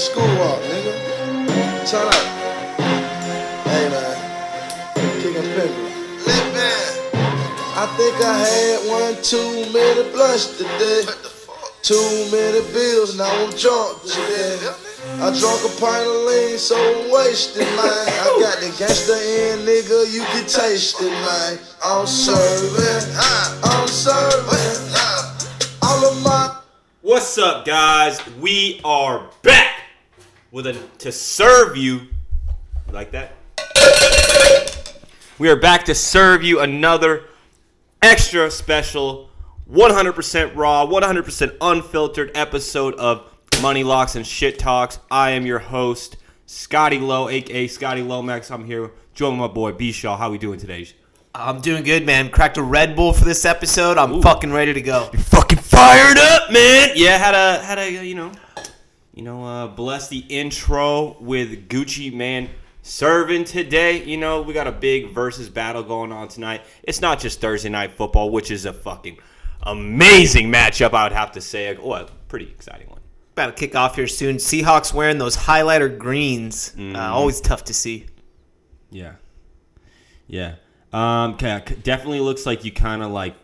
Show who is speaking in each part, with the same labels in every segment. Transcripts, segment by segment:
Speaker 1: school walk, nigga. Turn up. Hey, man. Kicking pimpin'. Lit man. I think I had one too many blunts today. Too many bills, now I'm drunk today. I drunk a pint of lean, so I'm wasted, man. I got the gangster in, nigga, you can taste it, man. I'm serving, I'm serving. All of my
Speaker 2: What's up, guys? We are back with a to serve you. You like that? We are back to serve you another extra special, 100% raw, 100% unfiltered episode of Money Locks and Shit Talks. I am your host, Scotty Lowe, aka Scotty Lomax. I'm here joined with my boy B Shaw. How we doing today?
Speaker 3: I'm doing good, man. Cracked a Red Bull for this episode. I'm fucking ready to go.
Speaker 2: You're fucking fired up, man. Yeah, had a had a you know, you know, uh, bless the intro with Gucci Mane serving today. You know, we got a big versus battle going on tonight. It's not just Thursday night football, which is a fucking amazing matchup. I would have to say. Oh, a pretty exciting one.
Speaker 3: About to kick off here soon. Seahawks wearing those highlighter greens.
Speaker 2: Mm-hmm.
Speaker 3: Uh, always tough to see.
Speaker 2: Yeah, yeah. Um, okay, definitely looks like you kind of like.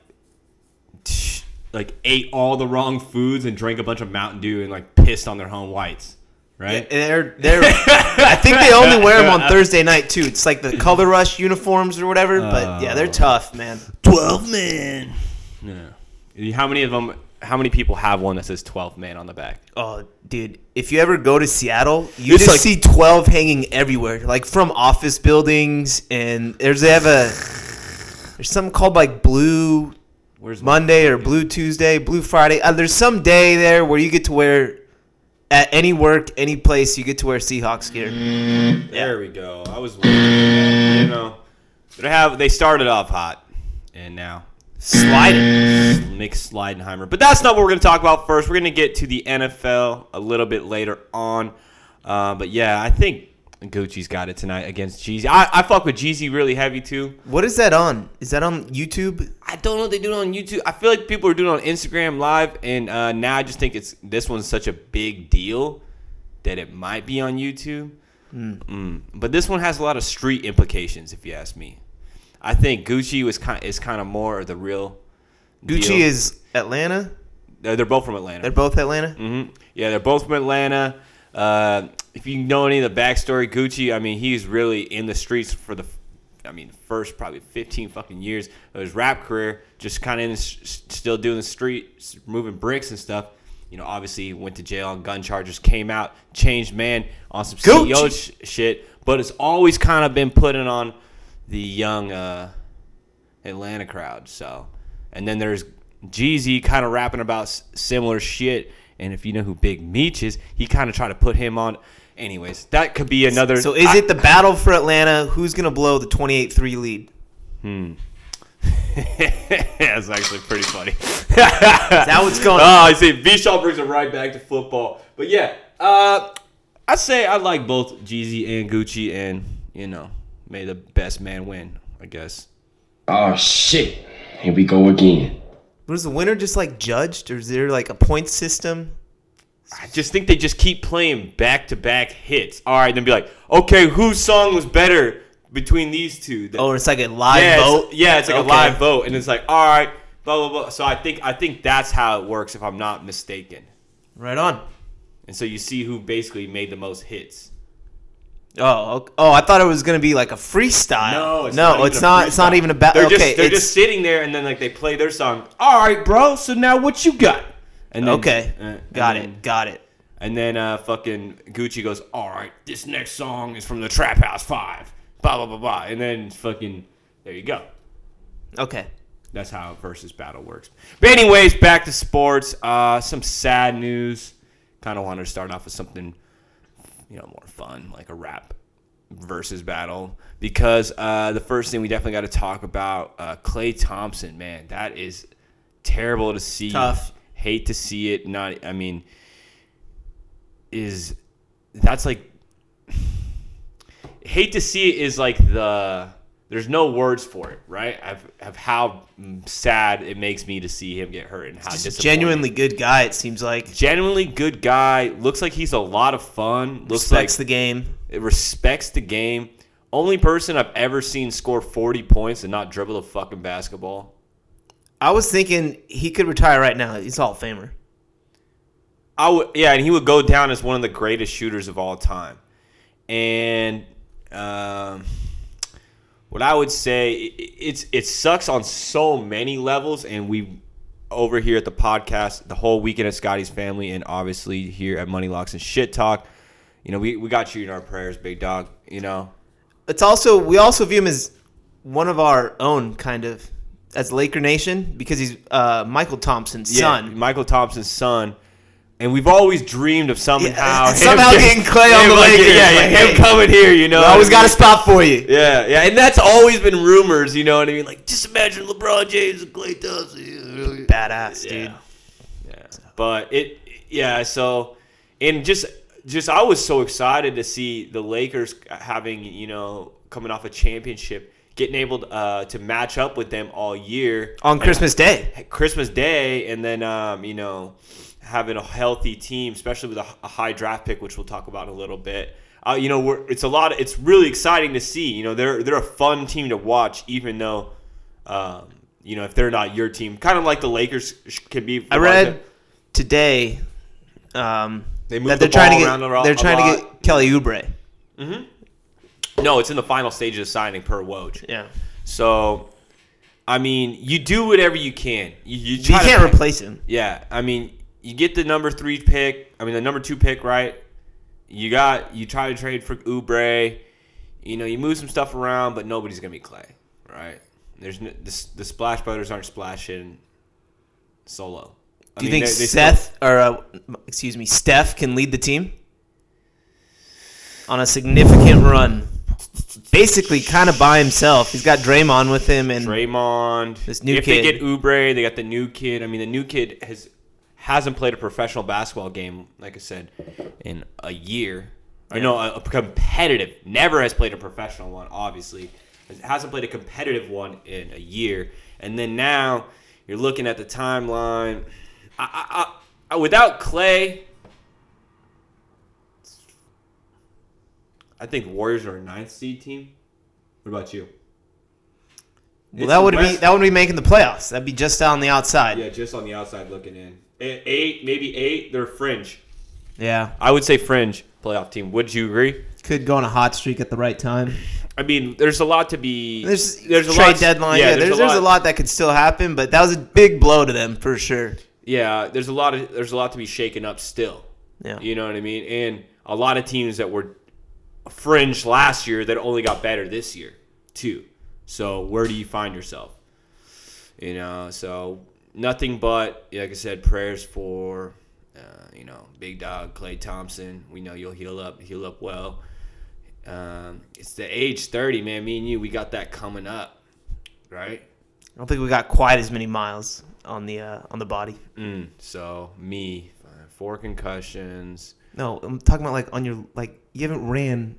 Speaker 2: Like ate all the wrong foods and drank a bunch of Mountain Dew and like pissed on their home whites, right?
Speaker 3: They're, they're, I think they only wear them on Thursday night too. It's like the Color Rush uniforms or whatever. But oh. yeah,
Speaker 2: Oh.
Speaker 3: they're tough, man.
Speaker 2: 12 man. Yeah. How many of them? How many people have one that says 12 man on the back?
Speaker 3: Oh, dude, if you ever go to Seattle, you
Speaker 2: It's
Speaker 3: just
Speaker 2: like-
Speaker 3: see 12 hanging everywhere, like from office buildings. And there's they have a there's something called like Blue
Speaker 2: Where's
Speaker 3: Monday or Blue Tuesday, Blue Friday. Uh, there's some day there where you get to wear at any work, any place, you get to wear Seahawks gear.
Speaker 2: There we go. I was waiting. for that, You know, they have they started off hot, and now
Speaker 3: Sliding.
Speaker 2: Nick Slidenheimer. But that's not what we're going to talk about first. We're going to get to the NFL a little bit later on. Uh, but yeah, I think Gucci's got it tonight against Jeezy. I, I fuck with Jeezy really heavy too.
Speaker 3: What is that on? Is that on YouTube?
Speaker 2: I don't know what they do it on YouTube. I feel like people are doing it on Instagram Live, and uh, now I just think it's this one's such a big deal that it might be on YouTube. Mm. But this one has a lot of street implications, if you ask me. I think Gucci was kind is kind of more of the real.
Speaker 3: Gucci
Speaker 2: deal.
Speaker 3: is Atlanta.
Speaker 2: They're, they're both from Atlanta.
Speaker 3: They're both Atlanta.
Speaker 2: hmm Yeah, they're both from Atlanta. Uh, if you know any of the backstory, Gucci, I mean, he's really in the streets for the, I mean, first probably 15 fucking years of his rap career, just kind of in the, s- still doing the street, moving bricks and stuff. You know, obviously went to jail on gun charges, came out, changed man on some
Speaker 3: Gucci.
Speaker 2: CEO sh- shit, but it's always kind of been putting on the young uh, Atlanta crowd. So, and then there's Jeezy kind of rapping about s- similar shit. And if you know who Big Meech is, he kind of tried to put him on. Anyways, that could be another.
Speaker 3: So is
Speaker 2: I-
Speaker 3: it the battle for Atlanta? Who's gonna blow the 28-3 lead? Hmm.
Speaker 2: That's actually pretty funny.
Speaker 3: Is that what's going
Speaker 2: Oh. I see. Vishal brings it right back to football. But yeah, uh, I say I like both Jeezy and Gucci, and you know, may the best man win. I guess.
Speaker 4: Oh shit. Here we go again.
Speaker 3: Was the winner just like judged, or is there like a point system?
Speaker 2: I just think they just keep playing back to back hits. All right, then be like, okay, whose song was better between these two?
Speaker 3: Oh, it's like a live
Speaker 2: yeah,
Speaker 3: vote.
Speaker 2: It's, yeah, it's like
Speaker 3: Okay.
Speaker 2: a live vote, and it's like, all right, blah blah blah. So I think I think that's how it works, if I'm not mistaken.
Speaker 3: Right on.
Speaker 2: And so you see who basically made the most hits.
Speaker 3: Oh, oh! I thought it was gonna be like a freestyle.
Speaker 2: No, it's
Speaker 3: no,
Speaker 2: not.
Speaker 3: it's not. It's not even a battle.
Speaker 2: They're
Speaker 3: Okay,
Speaker 2: just they're just sitting there, and then like they play their song. All right, bro. So now what you got? And then,
Speaker 3: okay.
Speaker 2: uh, and
Speaker 3: got
Speaker 2: then-
Speaker 3: it. Got it.
Speaker 2: And then uh, fucking Gucci goes, all right, this next song is from the Trap House Five. Blah blah blah blah. And then fucking there you go.
Speaker 3: Okay.
Speaker 2: That's how versus battle works. But anyways, back to sports. Uh, some sad news. Kind of wanted to start off with something, you know, more fun, like a rap versus battle. Because uh, the first thing we definitely got to talk about, uh, Klay Thompson. Man, that is terrible to see.
Speaker 3: Tough.
Speaker 2: Hate to see it. Not. I mean, is that's like hate to see it is like the there's no words for it, right? Of, of how sad it makes me to see him get hurt and how
Speaker 3: Just genuinely good guy. It seems like
Speaker 2: genuinely good guy. Looks like he's a lot of fun. Looks
Speaker 3: respects
Speaker 2: like
Speaker 3: the game.
Speaker 2: it respects the game. Only person I've ever seen score 40 points and not dribble a fucking basketball.
Speaker 3: I was thinking he could retire right now. He's Hall of Famer.
Speaker 2: I would, yeah, and he would go down as one of the greatest shooters of all time. And um, what I would say, i- i- it's it sucks on so many levels. And we over here at the podcast, the whole weekend at Scotty's family, and obviously here at Money Locks and Shit Talk. You know, we, we got you in our prayers, big dog. You know,
Speaker 3: It's also we also view him as one of our own kind of as Laker Nation because he's uh, Mychal Thompson's son.
Speaker 2: Mychal Thompson's son. And we've always dreamed of somehow
Speaker 3: Yeah, somehow getting Klay on the
Speaker 2: like-
Speaker 3: Lakers.
Speaker 2: Yeah, yeah,
Speaker 3: Like,
Speaker 2: him
Speaker 3: hey,
Speaker 2: coming here, you know.
Speaker 3: I always got a spot for you.
Speaker 2: Yeah, yeah, and that's always been rumors, you know what I mean? Like, just imagine LeBron James and Klay Thompson.
Speaker 3: Badass, dude.
Speaker 2: Yeah, yeah. But it, yeah. So, and just, just I was so excited to see the Lakers having, you know, coming off a championship, getting able to, uh, to match up with them all year
Speaker 3: On Christmas Day.
Speaker 2: Christmas Day, and then um, you know having a healthy team, especially with a, a high draft pick, which we'll talk about in a little bit. Uh, you know, we're, it's a lot. Of, it's really exciting to see. You know, they're they're a fun team to watch, even though, um, you know, if they're not your team, kind of like the Lakers can be.
Speaker 3: I read today um,
Speaker 2: They
Speaker 3: that they're trying to
Speaker 2: ball around a
Speaker 3: get they're trying to get Kelly Oubre.
Speaker 2: No, it's in the final stages of signing per Woj.
Speaker 3: Yeah,
Speaker 2: So, I mean, you do whatever you can. You, you,
Speaker 3: you can't
Speaker 2: pick-
Speaker 3: replace him.
Speaker 2: Yeah, I mean, you get the number three pick. I mean, the number two pick, right? You got you try to trade for Oubre. You know, you move some stuff around, but nobody's gonna be Klay, right? There's n- the, the Splash Brothers aren't splashing solo. I
Speaker 3: Do you
Speaker 2: mean,
Speaker 3: think
Speaker 2: they- they
Speaker 3: Seth or uh, excuse me, Steph can lead the team on a significant run? Basically, kind of by himself. He's got Draymond with him, and
Speaker 2: Draymond.
Speaker 3: This new
Speaker 2: if
Speaker 3: kid.
Speaker 2: they get Oubre, they got the new kid. I mean, the new kid has hasn't played a professional basketball game, like I said, in a year. I know a, a competitive. Never has played a professional one. Obviously, hasn't played a competitive one in a year. And then now you're looking at the timeline. I, I, I, without Klay, I think Warriors are a ninth seed team. What about you?
Speaker 3: well,
Speaker 2: It's
Speaker 3: that would be that would be making the playoffs. That'd be just on the outside.
Speaker 2: Yeah, just on the outside looking in. Eight, maybe eight. They're fringe.
Speaker 3: Yeah,
Speaker 2: I would say fringe playoff team. Would you agree?
Speaker 3: could go on a hot streak at the right time.
Speaker 2: I mean, there's a lot to be.
Speaker 3: There's
Speaker 2: there's a
Speaker 3: trade
Speaker 2: lot,
Speaker 3: deadline. Yeah, there's, there's a lot that could still happen, but that was a big blow to them for sure.
Speaker 2: Yeah, there's a lot of there's a lot to be shaken up still.
Speaker 3: Yeah.
Speaker 2: You know what I mean? And a lot of teams that were fringe last year that only got better this year too. So where do you find yourself? You know, so nothing but like I said, prayers for uh, you know big dog Klay Thompson. We know you'll heal up, heal up well. Um, it's the age thirty, man. Me and you, we got that coming up, right?
Speaker 3: I don't think we got quite as many miles on the uh, on the body.
Speaker 2: Mm, so me, four concussions.
Speaker 3: No, I'm talking about like on your like you haven't ran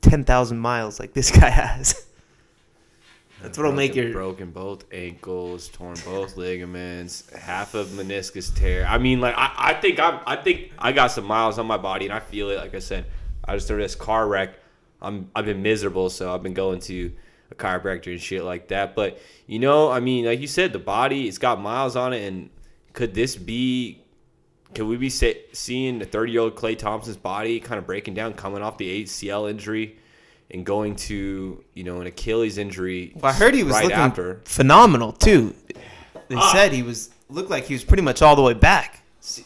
Speaker 3: ten thousand miles like this guy has. That's what'll make your
Speaker 2: broken both ankles, torn both ligaments, half of meniscus tear. I mean, like I, I think I'm, I think I got some miles on my body, and I feel it. Like I said, I just through this car wreck. I'm, I've been miserable, so I've been going to a chiropractor and shit like that. But you know, I mean, like you said, the body it's got miles on it, and could this be? Could we be se- seeing the 30 year old Klay Thompson's body kind of breaking down, coming off the ACL injury? And going to you know an Achilles injury.
Speaker 3: Well, I heard he was
Speaker 2: right
Speaker 3: looking
Speaker 2: after.
Speaker 3: phenomenal too. They
Speaker 2: Ah.
Speaker 3: said he was looked like he was pretty much all the way back.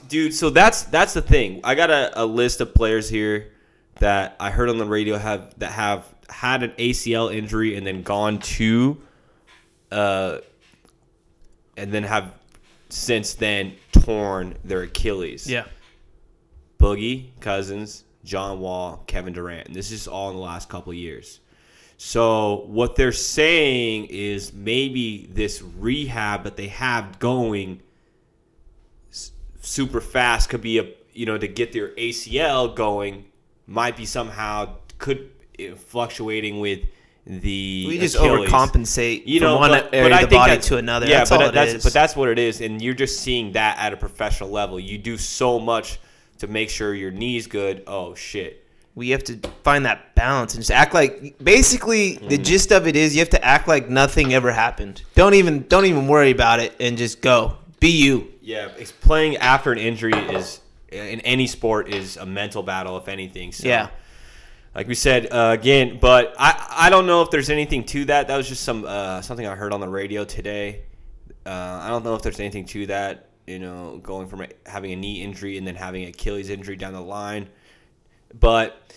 Speaker 2: dude so that's that's the thing i got a, a list of players here that i heard on the radio have that have had an acl injury and then gone to uh and then have since then torn their achilles. Yeah. boogie cousins john wall kevin durant. And this is all in the last couple of years. So what they're saying is maybe this rehab that they have going super fast could be a you know to get their ACL going might be somehow could eh, fluctuating with the
Speaker 3: We just
Speaker 2: Achilles.
Speaker 3: overcompensate
Speaker 2: you
Speaker 3: from
Speaker 2: know,
Speaker 3: one
Speaker 2: but,
Speaker 3: area
Speaker 2: but
Speaker 3: of the body to another.
Speaker 2: Yeah,
Speaker 3: that's
Speaker 2: but that's
Speaker 3: is.
Speaker 2: but that's what it is, and you're just seeing that at a professional level. You do so much to make sure your knee's good. Oh shit.
Speaker 3: we have to find that balance and just act like basically
Speaker 2: Mm-hmm.
Speaker 3: the gist of it is you have to act like nothing ever happened. Don't even don't even worry about it and just go. Be you.
Speaker 2: Yeah, it's playing after an injury is in any sport is a mental battle, if anything. So,
Speaker 3: Yeah.
Speaker 2: Like we said uh, again, but I I don't know if there's anything to that. That was just some uh, something I heard on the radio today. Uh, I don't know if there's anything to that. You know, going from having a knee injury and then having Achilles injury down the line, but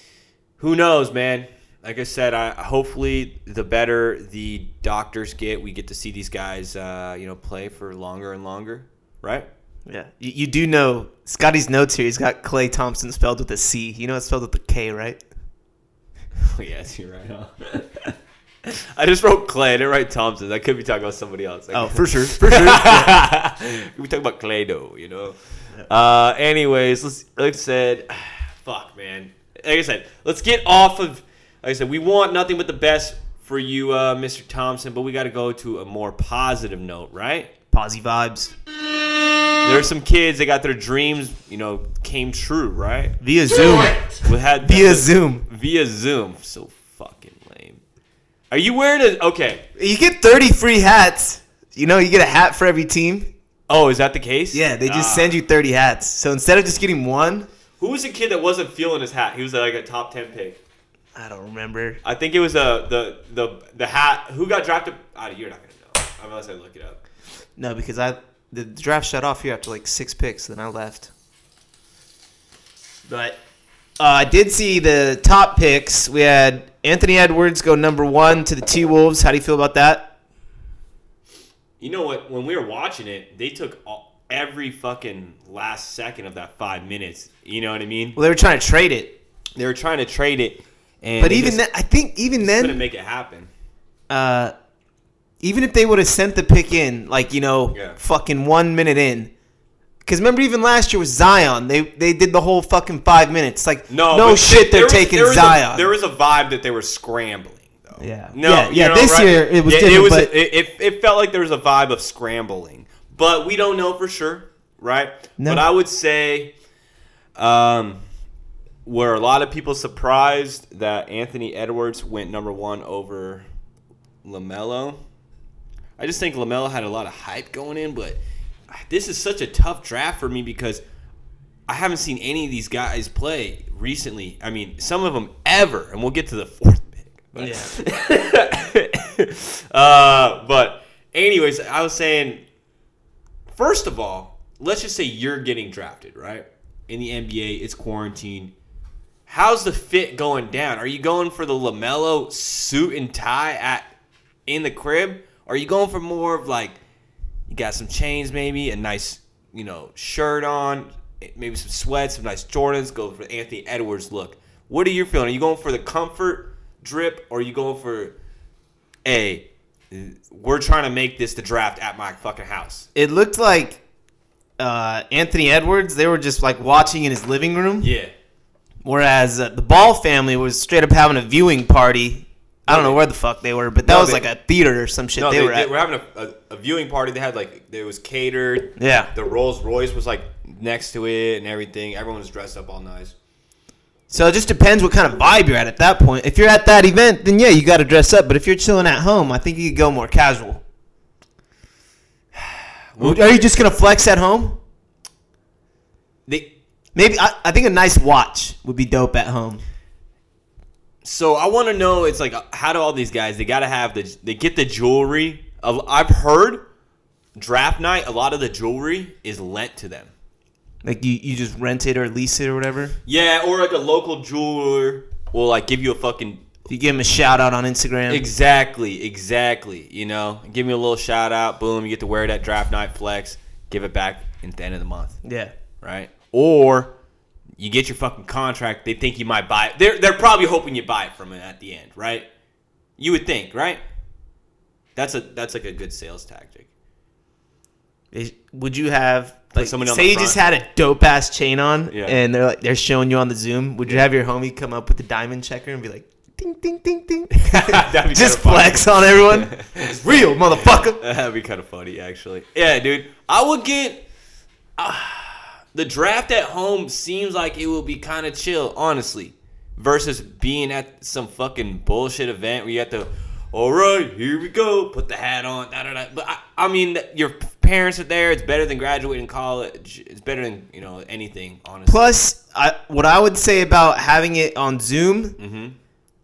Speaker 2: who knows, man. Like I said, I hopefully the better the doctors get, we get to see these guys, uh, you know, play for longer and longer, right?
Speaker 3: Yeah. You, you do know Scotty's notes here. He's got Klay Thompson spelled with a C. You know it's spelled with a K, right?
Speaker 2: Oh, yes, you're right. Huh? I just wrote Clay. I didn't write Thompson. I could be talking about somebody else.
Speaker 3: Oh, for sure. For sure.
Speaker 2: we talk about Clay though, you know. Uh, anyways, let's like I said, fuck, man. Like I said, let's get off of. Like I said, we want nothing but the best for you, uh, Mr. Thompson. But we got to go to a more positive note, right?
Speaker 3: Posy vibes.
Speaker 2: There are some kids that got their dreams, you know, came true, right?
Speaker 3: Via Zoom.
Speaker 2: We had
Speaker 3: Via Zoom.
Speaker 2: Via Zoom. So fucking lame. Are you wearing a? Okay.
Speaker 3: You get 30 free hats. You know, you get a hat for every team.
Speaker 2: Oh, is that the case?
Speaker 3: Yeah, they just
Speaker 2: Ah.
Speaker 3: send you 30 hats. So instead of just getting one,
Speaker 2: Who was the kid that wasn't feeling his hat? He was like a top ten pick.
Speaker 3: I don't remember.
Speaker 2: I think it was uh, the the the hat. Who got drafted? Ah, you're not gonna know unless I look it up.
Speaker 3: No, because I the draft shut off here after like six picks, then I left. But uh, I did see the top picks. We had Anthony Edwards go number one to the T Wolves. How do you feel about that?
Speaker 2: You know what? When we were watching it, they took all, every fucking last second of that five minutes. You know what I mean?
Speaker 3: Well, they were trying to trade it,
Speaker 2: They were trying to trade it, and
Speaker 3: but even
Speaker 2: just
Speaker 3: then, I think even
Speaker 2: couldn't
Speaker 3: then,
Speaker 2: make it happen.
Speaker 3: uh, even if they would have sent the pick in, like you know,
Speaker 2: Yeah.
Speaker 3: fucking one minute in. Because remember, even last year was Zion. They they did the whole fucking five minutes. Like
Speaker 2: No,
Speaker 3: no shit, they're
Speaker 2: was-
Speaker 3: taking
Speaker 2: there
Speaker 3: Zion.
Speaker 2: A, there was a vibe that they were scrambling. Though.
Speaker 3: Yeah.
Speaker 2: No.
Speaker 3: Yeah, yeah,
Speaker 2: know,
Speaker 3: this
Speaker 2: right?
Speaker 3: year it was
Speaker 2: Yeah,
Speaker 3: different,
Speaker 2: It, was
Speaker 3: but-
Speaker 2: it, it, it felt like there was a vibe of scrambling, but we don't know for sure, right?
Speaker 3: No.
Speaker 2: But I would say, um, were a lot of people surprised that Anthony Edwards went number one over Lamelo? I just think Lamelo had a lot of hype going in, but this is such a tough draft for me because I haven't seen any of these guys play recently. I mean, some of them ever, and we'll get to the fourth pick. But, uh, but anyways, I was saying, first of all, let's just say you're getting drafted, right? In the NBA, it's quarantine. How's the fit going down? Are you going for the Lamelo suit and tie at in the crib? Are you going for more of like you got some chains, maybe a nice, you know, shirt on, maybe some sweats, some nice Jordans. Go for the Anthony Edwards look. What are you feeling? Are you going for the comfort drip, or are you going for a? We're trying to make this the draft at my fucking house.
Speaker 3: it looked like uh, Anthony Edwards. They were just like watching in his living room,
Speaker 2: Yeah,
Speaker 3: whereas uh, the Ball family was straight up having a viewing party. I don't know where the fuck they were, but that
Speaker 2: No,
Speaker 3: was
Speaker 2: they-
Speaker 3: like a theater or some shit.
Speaker 2: no,
Speaker 3: they,
Speaker 2: they,
Speaker 3: were at.
Speaker 2: were having a, a, a viewing party. They had like it was catered.
Speaker 3: Yeah.
Speaker 2: the Rolls Royce was like next to it and everything. Everyone was dressed up all nice.
Speaker 3: So it just depends what kind of vibe you're at at that point. If you're at that event, then yeah, you got to dress up. But if you're chilling at home, I think you could go more casual. Are you just gonna flex at home?
Speaker 2: They
Speaker 3: Maybe I, I think a nice watch would be dope at home.
Speaker 2: So I want to know. It's like uh, how do all these guys? They got to have the. They get the jewelry. I've heard draft night. A lot of the jewelry is lent to them.
Speaker 3: Like you, you just rent it or lease it or whatever.
Speaker 2: Yeah, or like a local jeweler will like give you a fucking.
Speaker 3: You give him a shout out on Instagram.
Speaker 2: Exactly, exactly. You know, give me a little shout out. Boom, you get to wear that draft night flex. Give it back at the end of the month,
Speaker 3: yeah.
Speaker 2: right? Or you get your fucking contract. They think you might buy it. They're they're probably hoping you buy it from it at the end, right? You would think, right? That's a that's like a good sales tactic.
Speaker 3: Is- Would you have like
Speaker 2: someone on
Speaker 3: say you just had a dope ass chain on
Speaker 2: Yeah.
Speaker 3: and they're like they're showing you on the Zoom? Would you have your homie come up with the diamond checker and be like, ding, ding, ding, ding. Just
Speaker 2: kinda funny.
Speaker 3: flex on everyone. It's real, motherfucker.
Speaker 2: That'd be kind of funny, actually. Yeah, dude. I would get. Uh, the draft at home seems like it will be kind of chill, honestly, versus being at some fucking bullshit event where you have to. All right, here we go. Put the hat on. Da, da, da. But I, I mean, your parents are there. It's better than graduating college. It's better than you know anything, honestly.
Speaker 3: Plus, I, what I would say about having it on Zoom
Speaker 2: Mm-hmm.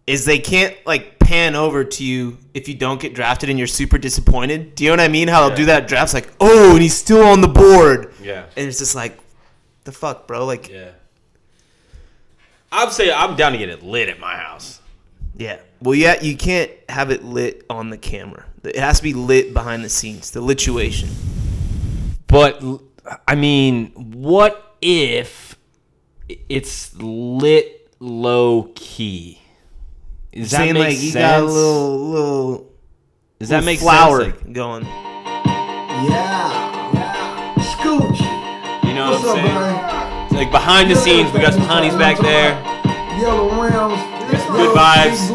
Speaker 3: is they can't like pan over to you if you don't get drafted and you're super disappointed. Do you know what I mean? How they'll do
Speaker 2: Yeah.
Speaker 3: that draft's like, oh, and he's still on the board,
Speaker 2: yeah,
Speaker 3: and it's just like, the fuck, bro. Like,
Speaker 2: yeah. I'd say I'm down to get it lit at my house.
Speaker 3: Yeah. Well, yeah, you can't have it lit on the camera. It has to be lit behind the scenes. The lituation.
Speaker 2: But I mean, what if it's lit low key? Does that
Speaker 3: Saying
Speaker 2: make
Speaker 3: like
Speaker 2: sense?
Speaker 3: you got a little little,
Speaker 2: Does that make
Speaker 3: flower
Speaker 2: sense? Like,
Speaker 3: going?
Speaker 1: Yeah, yeah. Scooch.
Speaker 2: Know what I'm saying? Like behind the scenes, we got some honeys back there.
Speaker 1: Yellow rounds.
Speaker 2: good vibes.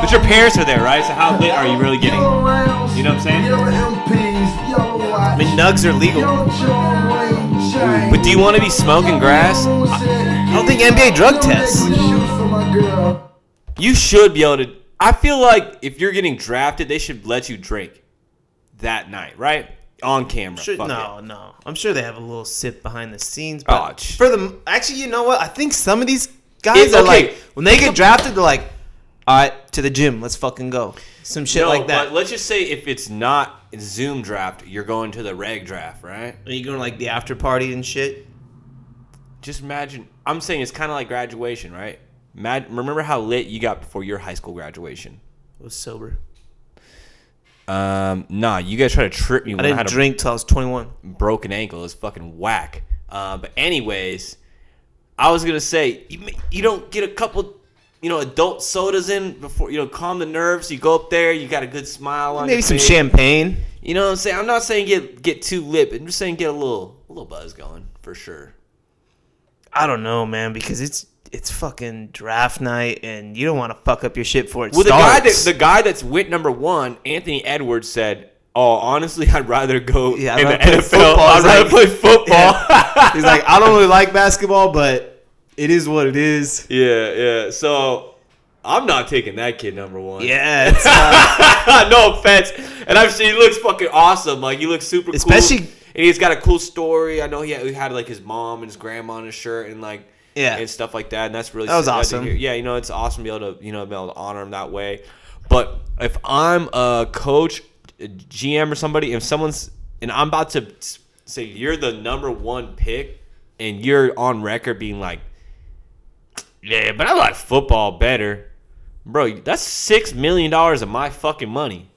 Speaker 2: But your parents are there, right? So how lit are you really getting? You know what I'm saying?
Speaker 1: Yellow MPs. Yellow watch.
Speaker 3: I mean, nugs are legal.
Speaker 1: Yellow chain, ring chain.
Speaker 2: But do you want to be smoking grass?
Speaker 3: I don't think NBA drug tests.
Speaker 1: Shoes for my girl.
Speaker 2: You should be able to. I feel like if you're getting drafted, they should let you drink that night, right? On camera.
Speaker 3: Sure, no,
Speaker 2: it.
Speaker 3: no. I'm sure they have a little sip behind the scenes.
Speaker 2: Oh,
Speaker 3: But
Speaker 2: ch-
Speaker 3: for the actually, you know what? I think some of these guys are
Speaker 2: okay.
Speaker 3: like when they get drafted, they're like, "All right, to the gym, let's fucking go." Some shit
Speaker 2: No,
Speaker 3: like that.
Speaker 2: But let's just say if it's not Zoom draft, you're going to the reg draft, right?
Speaker 3: Are you going to like the after party and shit?
Speaker 2: Just imagine. I'm saying it's kind of like graduation, right? Mad, remember how lit you got before your high school graduation?
Speaker 3: I was sober.
Speaker 2: Um, nah, you guys try to trip me
Speaker 3: I
Speaker 2: when I,
Speaker 3: didn't
Speaker 2: had
Speaker 3: drink till I was 21.
Speaker 2: broken ankle. It's fucking whack. Uh, but anyways, I was gonna say you you don't get a couple, you know, adult sodas in before you know calm the nerves. You go up there, you got a good smile on
Speaker 3: Maybe some
Speaker 2: face.
Speaker 3: champagne.
Speaker 2: You know what I'm saying? I'm not saying get get too lit. I'm just saying get a little a little buzz going for sure.
Speaker 3: I don't know, man, because it's it's fucking draft night, and you don't want to fuck up your shit for it
Speaker 2: Well, the guy that the guy that's wit number one, Anthony Edwards said, "Oh, honestly, I'd rather go
Speaker 3: Yeah, I'd
Speaker 2: in the NFL.
Speaker 3: football."
Speaker 2: I'd rather
Speaker 3: like-
Speaker 2: play football."
Speaker 3: He's like, I don't really like basketball, but it is what it is.
Speaker 2: yeah, yeah. So I'm not taking that kid number one.
Speaker 3: Yeah, it's, uh,
Speaker 2: no offense. And I've seen he looks fucking awesome. Like he looks super
Speaker 3: Especially-
Speaker 2: cool. And he's got a cool story. I know he had, he had like his mom and his grandma on his shirt and like
Speaker 3: Yeah.
Speaker 2: and stuff like that. And that's really
Speaker 3: That was awesome.
Speaker 2: Yeah, you know it's awesome to be able to you know be able to honor him that way. But if I'm a coach, a GM or somebody, if someone's and I'm about to say you're the number one pick and you're on record being like, yeah, but I like football better bro, that's six million dollars of my fucking money,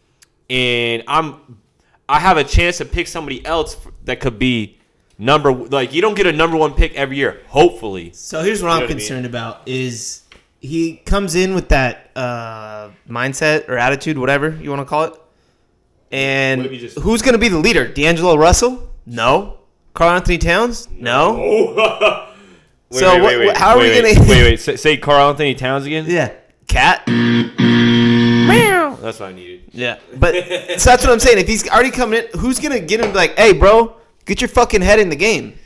Speaker 2: and I'm I have a chance to pick somebody else that could be number like you don't get a number one pick every year. Hopefully,
Speaker 3: so here's what
Speaker 2: You know
Speaker 3: I'm
Speaker 2: what I mean?
Speaker 3: concerned about is he comes in with that uh, mindset or attitude, whatever you want to call it. And
Speaker 2: What if you just-
Speaker 3: who's going to be the leader? D'Angelo Russell? No. Karl-Anthony Towns? No.
Speaker 2: Wait,
Speaker 3: So what- what- how are we gonna-
Speaker 2: wait? Wait, say, say Karl-Anthony Towns again.
Speaker 3: Yeah. Cat?
Speaker 2: That's what I needed.
Speaker 3: Yeah. But so that's what I'm saying. If he's already coming in, who's going to get him like, hey, bro, get your fucking head in the game?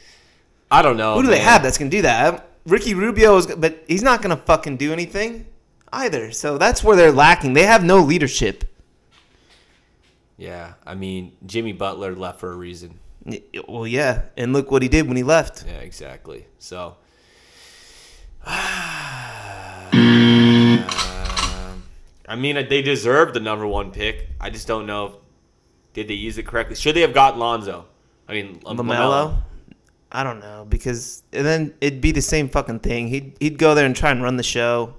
Speaker 2: I don't know.
Speaker 3: Who do they have that's going to do that? Ricky Rubio is, but he's not going to fucking do anything either. So that's where they're lacking. They have no leadership.
Speaker 2: Yeah, I mean Jimmy Butler left for a reason.
Speaker 3: Well, yeah, and look what he did when he left.
Speaker 2: Yeah, exactly. So. I mean, they deserve the number one pick. I just don't know. If, did they use it correctly? Should they have got Lonzo? I mean, Lam-
Speaker 3: Lamelo. I don't know because and then it'd be the same fucking thing. He'd he'd go there and try and run the show.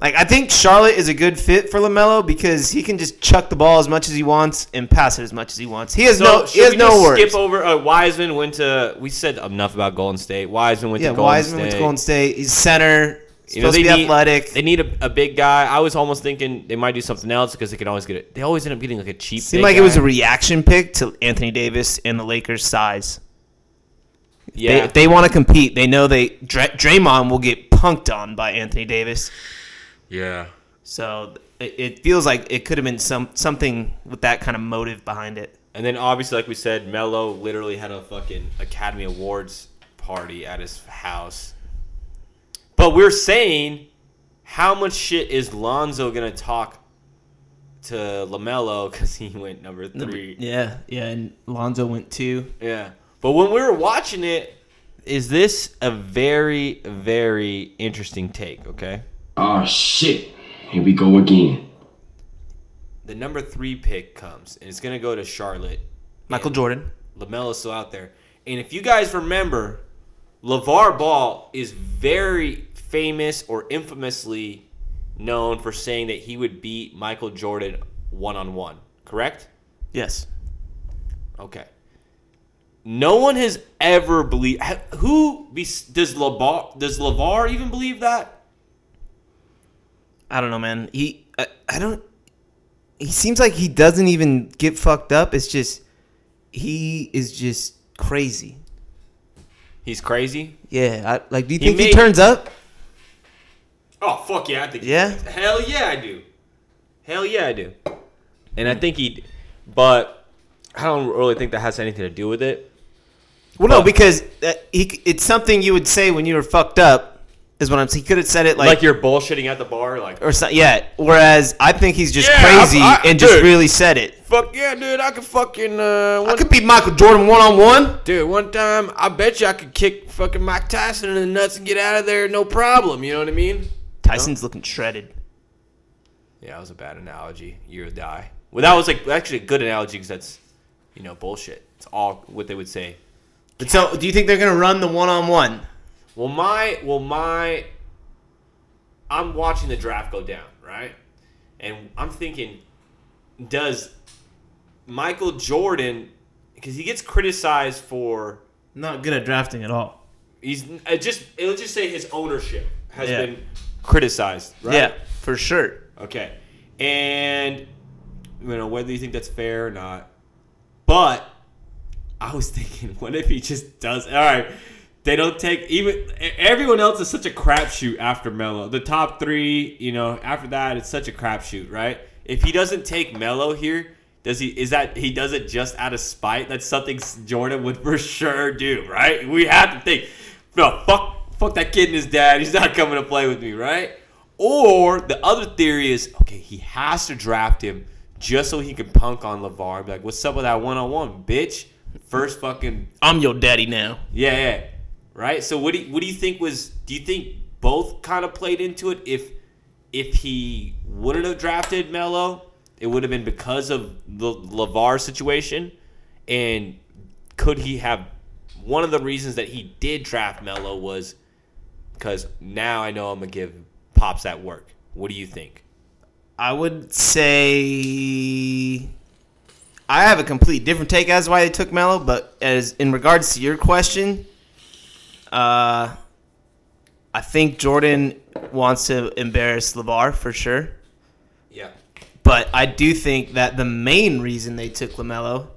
Speaker 3: Like I think Charlotte is a good fit for Lamelo because he can just chuck the ball as much as he wants and pass it as much as he wants. He has
Speaker 2: So
Speaker 3: no he has
Speaker 2: we
Speaker 3: no words.
Speaker 2: skip over? Uh, Wiseman went to. We said enough about Golden State. Wiseman went
Speaker 3: yeah,
Speaker 2: to Golden
Speaker 3: Wiseman
Speaker 2: State.
Speaker 3: went to Golden State. He's center.
Speaker 2: You know,
Speaker 3: Supposed be
Speaker 2: they need,
Speaker 3: athletic.
Speaker 2: They need a, a big guy. I was almost thinking they might do something else because they can always get it. They always end up getting like a cheap.
Speaker 3: Seemed
Speaker 2: big
Speaker 3: like it was a reaction pick to Anthony Davis and the Lakers' size.
Speaker 2: yeah.
Speaker 3: They, if they want to compete, they know they Dray- Draymond will get punked on by Anthony Davis.
Speaker 2: Yeah.
Speaker 3: So it, it feels like it could have been some something with that kind of motive behind it.
Speaker 2: And then obviously, like we said, Mello literally had a fucking Academy Awards party at his house. But we're saying, how much shit is Lonzo gonna talk to Lamelo because he went number three?
Speaker 3: Yeah, yeah, and Lonzo went two.
Speaker 2: Yeah. But when we were watching it, is this a very, very interesting take? Okay.
Speaker 4: Oh shit. Here we go again.
Speaker 2: The number three pick comes, and it's gonna go to Charlotte.
Speaker 3: Michael Jordan.
Speaker 2: Lamelo's still out there. And if you guys remember, LeVar Ball is very famous or infamously known for saying that he would beat Michael Jordan one on one. Correct?
Speaker 3: Yes.
Speaker 2: Okay. No one has ever believed. Who does LeVar does LeVar even believe that?
Speaker 3: I don't know, man. He, I, I don't. He seems like he doesn't even get fucked up. It's just he is just crazy.
Speaker 2: He's crazy.
Speaker 3: Yeah, I, like, do you
Speaker 2: He
Speaker 3: think he turns up?
Speaker 2: Oh fuck yeah, I think.
Speaker 3: Yeah?
Speaker 2: Hell yeah, I do. Hell yeah, I do. And I think he, but I don't really think that has anything to do with it.
Speaker 3: Well, no, because uh, he, it's something you would say when you were fucked up. Is what I'm. Saying he could have said it
Speaker 2: Like,
Speaker 3: like,
Speaker 2: you're bullshitting at the bar, like
Speaker 3: or so, yeah. Whereas I think he's just
Speaker 2: Yeah,
Speaker 3: crazy
Speaker 2: I- I-
Speaker 3: and just really said it.
Speaker 2: fuck yeah, dude. I could fucking uh,
Speaker 3: I could beat Michael Jordan one on one.
Speaker 2: dude. One time, I bet you I could kick fucking Mike Tyson in the nuts and get out of there, no problem. You know what I mean?
Speaker 3: Tyson's looking shredded.
Speaker 2: Yeah, that was a bad analogy. You would die. Well, that was like actually a good analogy because that's, you know, bullshit. It's all what they would say.
Speaker 3: But so, do you think they're gonna run the one on one?
Speaker 2: Well, my well my I'm watching the draft go down, right? And I'm thinking, does Michael Jordan because he gets criticized for
Speaker 3: Not good at drafting at all.
Speaker 2: he's it just it'll just say his ownership has
Speaker 3: Yeah.
Speaker 2: been criticized, right?
Speaker 3: Yeah, for sure.
Speaker 2: Okay. And you know whether you think that's fair or not, but I was thinking, what if he just does? All right, they don't take even everyone else is such a crapshoot after Melo. The top three, you know, after that it's such a crapshoot, right? If he doesn't take Melo here, does he? Is that he does it just out of spite? That's something Jordan would for sure do, right? We have to think, no, fuck, fuck that kid and his dad. He's not coming to play with me, right? Or the other theory is, okay, he has to draft him just so he can punk on LeVar. Be like, what's up with that one on one, bitch? First fucking
Speaker 3: I'm your daddy now.
Speaker 2: yeah, yeah. Right? So what do you, what do you think was do you think both kind of played into it if if he wouldn't have drafted Melo, it would have been because of the LeVar situation and could he have one of the reasons that he did draft Melo was because now I know I'm to give Pops that work. What do you think?
Speaker 3: I would say I have a complete different take as why they took Melo, but as in regards to your question, uh, I think Jordan wants to embarrass Levar for sure.
Speaker 2: Yeah.
Speaker 3: But I do think that the main reason they took Lamelo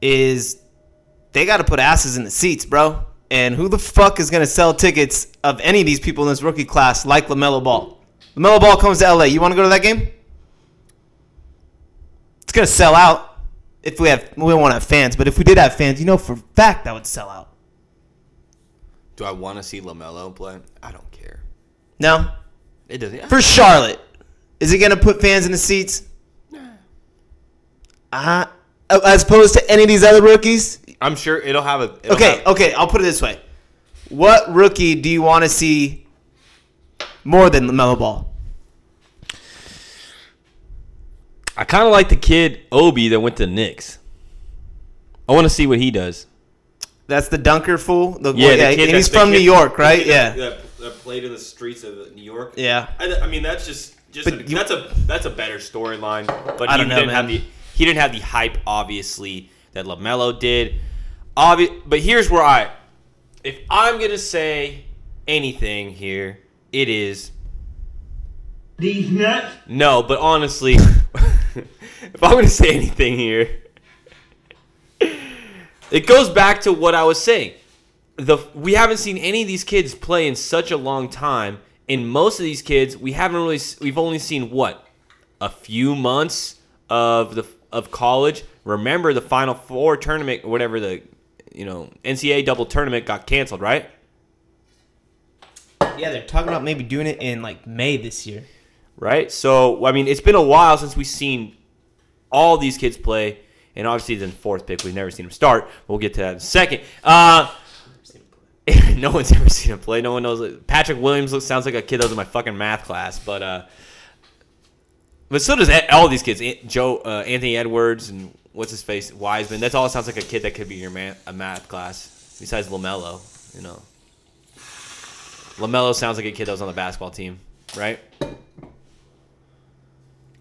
Speaker 3: is they got to put asses in the seats, bro. And who the fuck is gonna sell tickets of any of these people in this rookie class like Lamelo Ball? Lamelo Ball comes to LA. You want to go to that game? It's gonna sell out. If we have, we don't want to have fans, but if we did have fans, you know for a fact that would sell out.
Speaker 2: Do I want to see LaMelo play? I don't care.
Speaker 3: No,
Speaker 2: It doesn't.
Speaker 3: for Charlotte, is it gonna put fans in the seats? Nah. Uh, Uh, as opposed to any of these other rookies,
Speaker 2: I'm sure it'll have a it'll
Speaker 3: Okay,
Speaker 2: have-
Speaker 3: okay, I'll put it this way. What rookie do you want to see more than LaMelo Ball?
Speaker 2: I kind of like the kid Obi that went to the Knicks. I want to see what he does.
Speaker 3: That's the dunker fool. The,
Speaker 2: Yeah,
Speaker 3: yeah,
Speaker 2: the
Speaker 3: and
Speaker 2: kid
Speaker 3: he's from
Speaker 2: the
Speaker 3: New York, right? Yeah.
Speaker 2: that, that, that played in the streets of New York.
Speaker 3: Yeah.
Speaker 2: I, I mean, that's just just a,
Speaker 3: you-
Speaker 2: that's a that's a better storyline. But
Speaker 3: I
Speaker 2: he
Speaker 3: don't know,
Speaker 2: didn't
Speaker 3: man.
Speaker 2: have the he didn't have the hype, obviously, that Lamelo did. Obvi- but here's where I, if I'm gonna say anything here, it is
Speaker 5: These nuts.
Speaker 2: no. But honestly, if I'm gonna say anything here, it goes back to what I was saying. The we haven't seen any of these kids play in such a long time, in most of these kids, we haven't really we've only seen what a few months of the of college. Remember the Final Four tournament, or whatever the you know NCAA double tournament got canceled, right?
Speaker 3: Yeah, they're talking about maybe doing it in like May this year.
Speaker 2: right? So I mean, it's been a while since we've seen all these kids play, and obviously the fourth pick we've never seen him start. We'll get to that in a second. Uh, no one's ever seen him play. No one knows. Patrick Williams looks sounds like a kid that was in my fucking math class, but uh, but so does all these kids. Joe uh, Anthony Edwards and what's his face Wiseman. That's all sounds like a kid that could be in your math, a math class. Besides Lamelo, you know. Lamelo sounds like a kid that was on the basketball team, right?
Speaker 3: I'm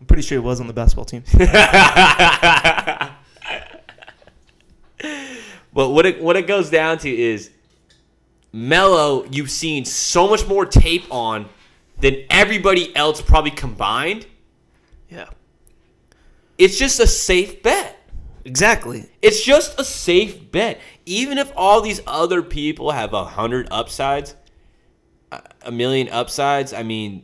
Speaker 3: pretty sure he was on the basketball team.
Speaker 2: But what it what it goes down to is Mello, you've seen so much more tape on than everybody else probably combined.
Speaker 3: Yeah,
Speaker 2: It's just a safe bet.
Speaker 3: exactly.
Speaker 2: It's just a safe bet. Even if all these other people have a hundred upsides, a- million upsides, I mean,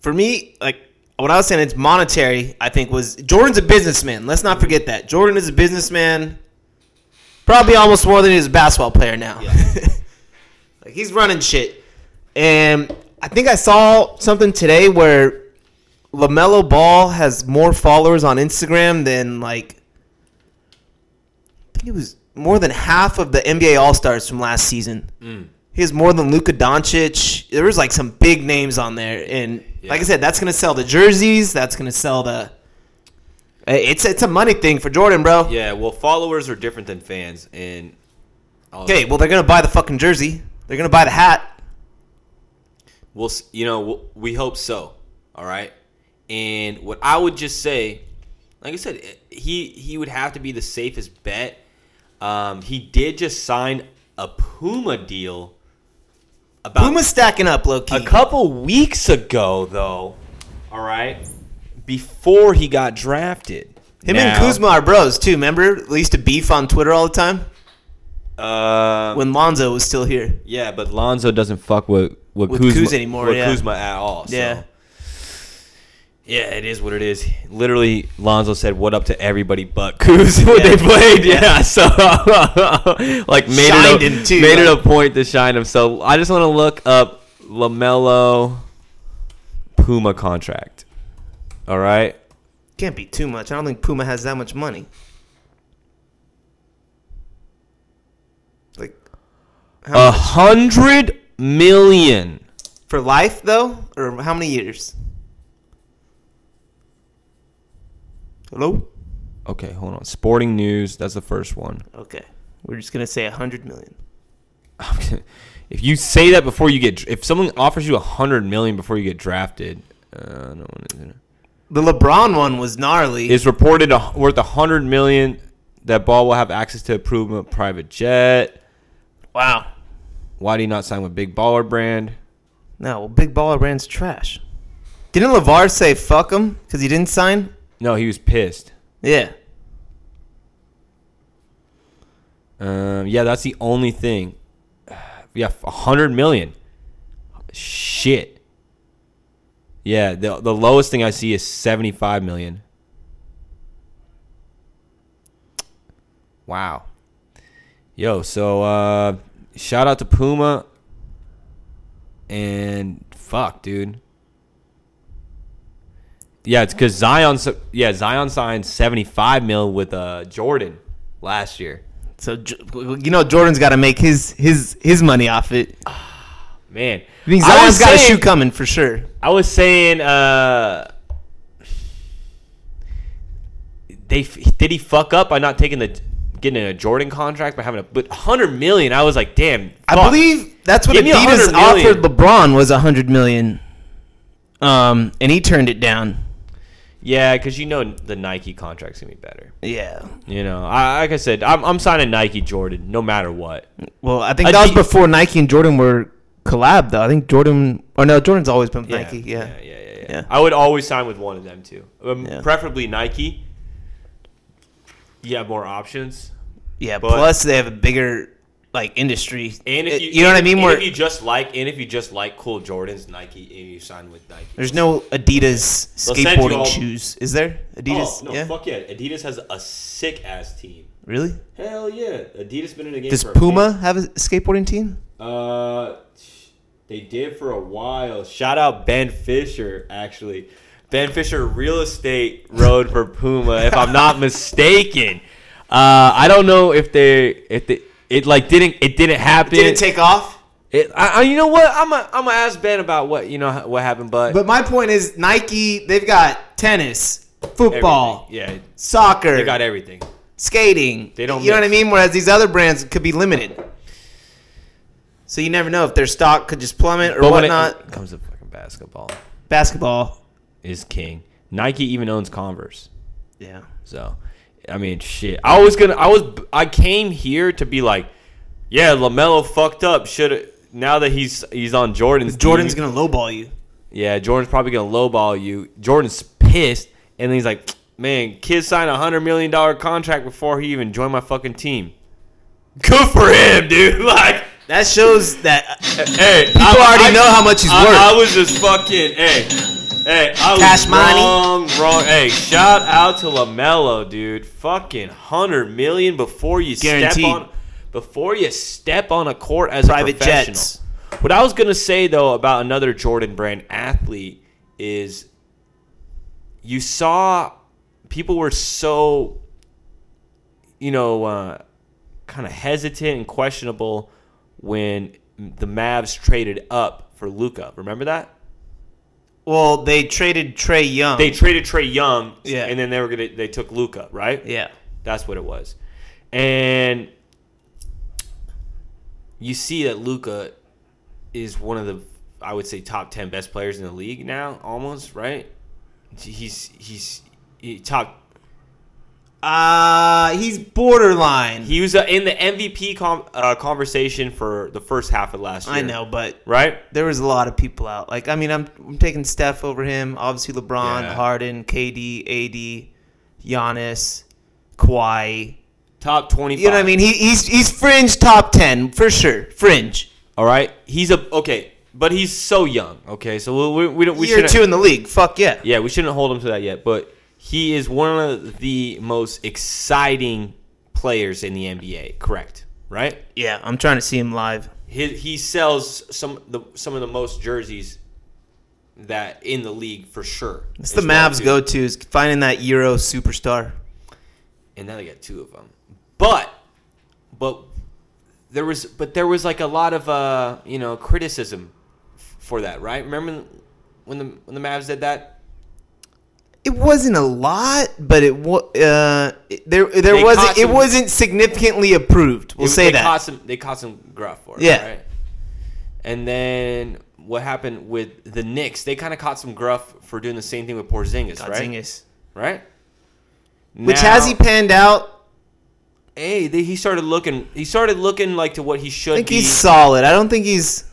Speaker 3: For me, like what I was saying, it's monetary. I think was Jordan's a businessman. Let's not forget that Jordan is a businessman. Probably almost more than he's a basketball player now. like he's running shit. And I think I saw something today where LaMelo Ball has more followers on Instagram than like I think it was more than half of the NBA All-Stars from last season. Mm. He has more than Luka Doncic. There was like some big names on there and like I said that's going to sell the jerseys, that's going to sell the eh, it's it's a money thing for Jordan, bro.
Speaker 2: yeah. Well, followers are different than fans, and
Speaker 3: Okay, well they're going to buy the fucking jersey. They're going to buy the hat.
Speaker 2: We'll, you know, we hope so. All right. And what I would just say, like I said, eh, he he would have to be the safest bet. Um, he did just sign a Puma deal. About
Speaker 3: Puma's stacking up low key.
Speaker 2: a couple weeks ago, though. All right. Before he got drafted.
Speaker 3: Him and Kuzma are bros too. Remember, they used to beef on Twitter all the time
Speaker 2: Uh,
Speaker 3: when Lonzo was still here.
Speaker 2: yeah, but Lonzo doesn't fuck with with,
Speaker 3: With
Speaker 2: Kuzma
Speaker 3: Kuz anymore,
Speaker 2: With
Speaker 3: yeah.
Speaker 2: Kuzma at all. so.
Speaker 3: Yeah.
Speaker 2: Yeah, it is what it is. Literally, Lonzo said "What up" to everybody but Kuz when they played. Yeah, so like made
Speaker 3: Shined
Speaker 2: it a, made it a point to shine him. So I just want to look up Lamelo Puma contract. All right,
Speaker 3: Can't be too much. I don't think Puma has that much money. Like
Speaker 2: a hundred million.
Speaker 3: for life though, or how many years? Hello.
Speaker 2: Okay, hold on. Sporting News. That's the first one.
Speaker 3: Okay, we're just gonna say a hundred million.
Speaker 2: if you say that before you get, if someone offers you a hundred million before you get drafted, uh, no one is in it.
Speaker 3: The LeBron one was gnarly.
Speaker 2: is reported a, worth a hundred million. That ball will have access to a private jet.
Speaker 3: wow.
Speaker 2: Why do you not sign with Big Baller Brand?
Speaker 3: No, well, Big Baller Brand's trash. Didn't Levar say fuck him because he didn't sign?
Speaker 2: No, he was pissed.
Speaker 3: Yeah.
Speaker 2: Um, yeah, that's the only thing. Yeah, a hundred million. Shit. Yeah, the the lowest thing I see is seventy five million. Wow. Yo, so uh shout out to Puma and fuck, dude. Yeah, it's because Zion. Yeah, Zion signed seventy five mil with uh Jordan last year.
Speaker 3: So you know Jordan's got to make his his his money off it.
Speaker 2: Man,
Speaker 3: I think Zion's got a shoe coming for sure.
Speaker 2: I was saying, uh, they did he fuck up by not taking the getting a Jordan contract by having a but hundred million? I was like, damn.
Speaker 3: I believe that's what
Speaker 2: Give
Speaker 3: Adidas
Speaker 2: 100
Speaker 3: offered LeBron was a hundred million, um, and he turned it down.
Speaker 2: Yeah, because you know the Nike contract's gonna be better.
Speaker 3: Yeah.
Speaker 2: You know, I, like I said, I'm, I'm signing Nike Jordan no matter what.
Speaker 3: Well, I think that was before Nike and Jordan were collab though. I think Jordan or no, Jordan's always been with Nike. Yeah.
Speaker 2: yeah, yeah, yeah,
Speaker 3: Yeah.
Speaker 2: I would always sign with one of them too. Um,
Speaker 3: Yeah.
Speaker 2: Preferably Nike. You have more options.
Speaker 3: Yeah, plus they have a bigger like industry.
Speaker 2: And if
Speaker 3: It-
Speaker 2: you,
Speaker 3: you know what I mean?
Speaker 2: and
Speaker 3: Where
Speaker 2: if you just like, and if you just like cool Jordans, Nike, and you sign with Nike.
Speaker 3: there's no Adidas
Speaker 2: They'll send you
Speaker 3: skateboarding
Speaker 2: all-
Speaker 3: shoes, is there? Adidas,
Speaker 2: Oh no,
Speaker 3: yeah,
Speaker 2: fuck yeah! Adidas has a sick ass team.
Speaker 3: really?
Speaker 2: Hell yeah! Adidas been in the game.
Speaker 3: Does Puma have a skateboarding team?
Speaker 2: Uh, they did for a while. Shout out Ben Fisher, actually. Ben Fisher Real Estate rode for Puma, if I'm not mistaken. Uh, I don't know if they if they it like didn't it didn't happen.
Speaker 3: Did it take off?
Speaker 2: It, I, I- you know what? I'm a, I'm gonna ask Ben about what you know what happened, but,
Speaker 3: But my point is, Nike, they've got tennis, football,
Speaker 2: everything. yeah,
Speaker 3: soccer,
Speaker 2: they got everything.
Speaker 3: skating.
Speaker 2: They don't
Speaker 3: You know what I mean? Whereas these other brands could be limited. So you never know if their stock could just plummet or
Speaker 2: But when
Speaker 3: whatnot.
Speaker 2: it comes to fucking basketball,
Speaker 3: Basketball.
Speaker 2: is king. Nike even owns Converse.
Speaker 3: Yeah.
Speaker 2: So, I mean, shit. I was gonna. I was. I came here to be like, yeah, Lamelo fucked up. Should now that he's he's on Jordan's.
Speaker 3: Jordan's
Speaker 2: team,
Speaker 3: gonna lowball you.
Speaker 2: Yeah, Jordan's probably gonna lowball you. Jordan's pissed, and then he's like, man, kid signed a hundred million dollar contract before he even joined my fucking team. Good for him, dude. Like,
Speaker 3: That shows that
Speaker 2: hey,
Speaker 3: people already know how much he's
Speaker 2: I,
Speaker 3: worth.
Speaker 2: I was just fucking hey, hey, I was
Speaker 3: Cash money.
Speaker 2: wrong, wrong. Hey, shout out to Lamelo, dude. Fucking hundred million before you
Speaker 3: Guaranteed.
Speaker 2: step on before you step on a court as
Speaker 3: Private
Speaker 2: a professional.
Speaker 3: jets.
Speaker 2: What I was gonna say though about another Jordan brand athlete is you saw people were so you know uh, kind of hesitant and questionable when the Mavs traded up for Luka. Remember that?
Speaker 3: Well, they traded Trae Young.
Speaker 2: They traded Trae Young,
Speaker 3: Yeah.
Speaker 2: and then they were gonna they took Luka, right?
Speaker 3: yeah.
Speaker 2: That's what it was. And you see that Luka is one of the I would say top 10 best players in the league now almost, right? He's he's he, top
Speaker 3: Uh he's borderline.
Speaker 2: he was uh, in the MVP com, uh, conversation for the first half of last year.
Speaker 3: I know, but
Speaker 2: Right?
Speaker 3: there was a lot of people out. Like, I mean, I'm, I'm taking Steph over him. Obviously, LeBron,
Speaker 2: Yeah.
Speaker 3: Harden, KD, AD, Giannis, Kawhi.
Speaker 2: Top twenty.
Speaker 3: You know what I mean? He, he's he's fringe top ten for sure. Fringe.
Speaker 2: All right? He's a okay, but he's so young, okay? So we we, we don't we
Speaker 3: Year
Speaker 2: shouldn't
Speaker 3: two in the league. Fuck yeah.
Speaker 2: Yeah, we shouldn't hold him to that yet, but he is one of the most exciting players in the NBA. Correct, right?
Speaker 3: Yeah, I'm trying to see him live.
Speaker 2: He, he sells some the some of the most jerseys that in the league for sure.
Speaker 3: It's the Mavs go to is finding that Euro superstar.
Speaker 2: and now they got two of them. But but there was but there was like a lot of uh you know criticism f- for that, right? Remember when the when the Mavs did that?
Speaker 3: It wasn't a lot, but it was uh, there. There
Speaker 2: they
Speaker 3: wasn't. it
Speaker 2: some-
Speaker 3: wasn't significantly approved. We'll
Speaker 2: They-
Speaker 3: say
Speaker 2: they
Speaker 3: that.
Speaker 2: Caught some, they caught some gruff for it.
Speaker 3: Yeah.
Speaker 2: Right? And then what happened with the Knicks? They kind of caught some gruff for doing the same thing with Porzingis, right?
Speaker 3: Porzingis.
Speaker 2: Right.
Speaker 3: Which has he panned out?
Speaker 2: Hey, they, he started looking. He started looking like to what he should
Speaker 3: I think
Speaker 2: be.
Speaker 3: he's solid. I don't think he's.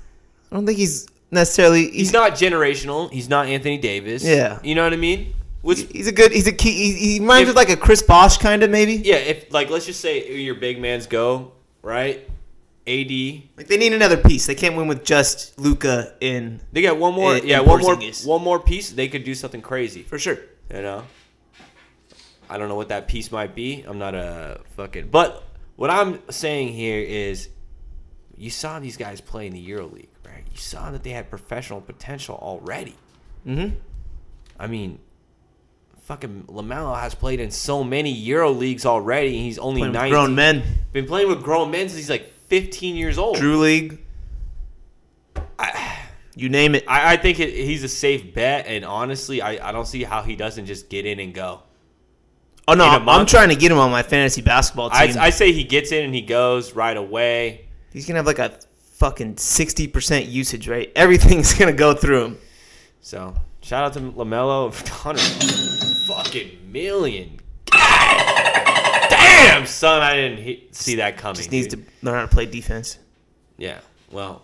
Speaker 3: I don't think he's necessarily. He's,
Speaker 2: He's not generational. He's not Anthony Davis.
Speaker 3: Yeah.
Speaker 2: You know what I mean? Was
Speaker 3: He's a good. He's a key. He, he reminds
Speaker 2: If-
Speaker 3: me of like a Chris Bosh kind of maybe.
Speaker 2: yeah. If like let's just say your big man's go right. AD.
Speaker 3: Like they need another piece. They can't win with just Luka in
Speaker 2: They got one more.
Speaker 3: And-
Speaker 2: yeah,
Speaker 3: and
Speaker 2: one more. One more piece. They could do something crazy.
Speaker 3: for sure.
Speaker 2: You know. I don't know what that piece might be. I'm not a fucking. But what I'm saying here is, you saw these guys play in the EuroLeague, right? You saw that they had professional potential already.
Speaker 3: Mm-hmm.
Speaker 2: I mean, fucking Lamelo has played in so many Euro leagues already. and He's only
Speaker 3: Playing
Speaker 2: 19.
Speaker 3: grown men.
Speaker 2: Been playing with grown men since he's like 15 years old.
Speaker 3: Drew League. you name it.
Speaker 2: I, I think it, he's a safe bet, and honestly, I, I don't see how he doesn't just get in and go.
Speaker 3: Oh no, I'm, trying to get him on my fantasy basketball
Speaker 2: I,
Speaker 3: team.
Speaker 2: I say he gets in and he goes right away.
Speaker 3: He's gonna have like a fucking sixty percent usage rate. Everything's gonna go through him.
Speaker 2: So shout out to Lamelo, hundred fucking million. Damn, son, I didn't he- see that coming.
Speaker 3: Just needs
Speaker 2: dude.
Speaker 3: to learn how to play defense.
Speaker 2: Yeah. Well,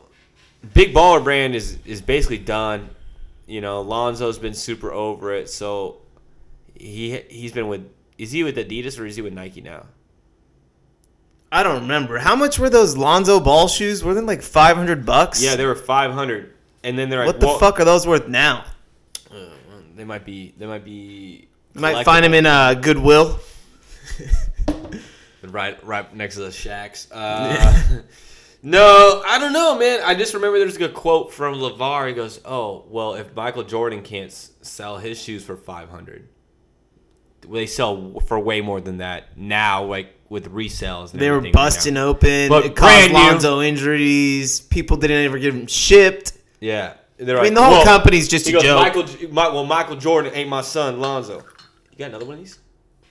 Speaker 2: Big Baller brand is is basically done. You know, Lonzo's been super over it. So he he's been with is he with Adidas or is he with Nike now?
Speaker 3: I don't remember. How much were those Lonzo Ball shoes? Were they like 500 bucks?
Speaker 2: Yeah, they were five hundred, and then they're like,
Speaker 3: What the
Speaker 2: well,
Speaker 3: fuck are those worth now?
Speaker 2: They might be. They might be.
Speaker 3: You might find them in uh, Goodwill.
Speaker 2: right right next to the shacks. Uh, no, I don't know, man. I just remember there's a quote from LaVar. He goes, "Oh, well, if Michael Jordan can't s- sell his shoes for 500, they sell for way more than that now. Like with resales, and
Speaker 3: They were
Speaker 2: everything right
Speaker 3: busting open.
Speaker 2: But
Speaker 3: it caused. Lonzo injuries. People didn't ever get them shipped.
Speaker 2: Yeah, they're
Speaker 3: I mean,
Speaker 2: like,
Speaker 3: the whole
Speaker 2: "Well,"
Speaker 3: company's just
Speaker 2: he
Speaker 3: a
Speaker 2: goes,
Speaker 3: joke.
Speaker 2: Michael, J- Mi- well, Michael Jordan ain't my son, Lonzo. You got another one of these?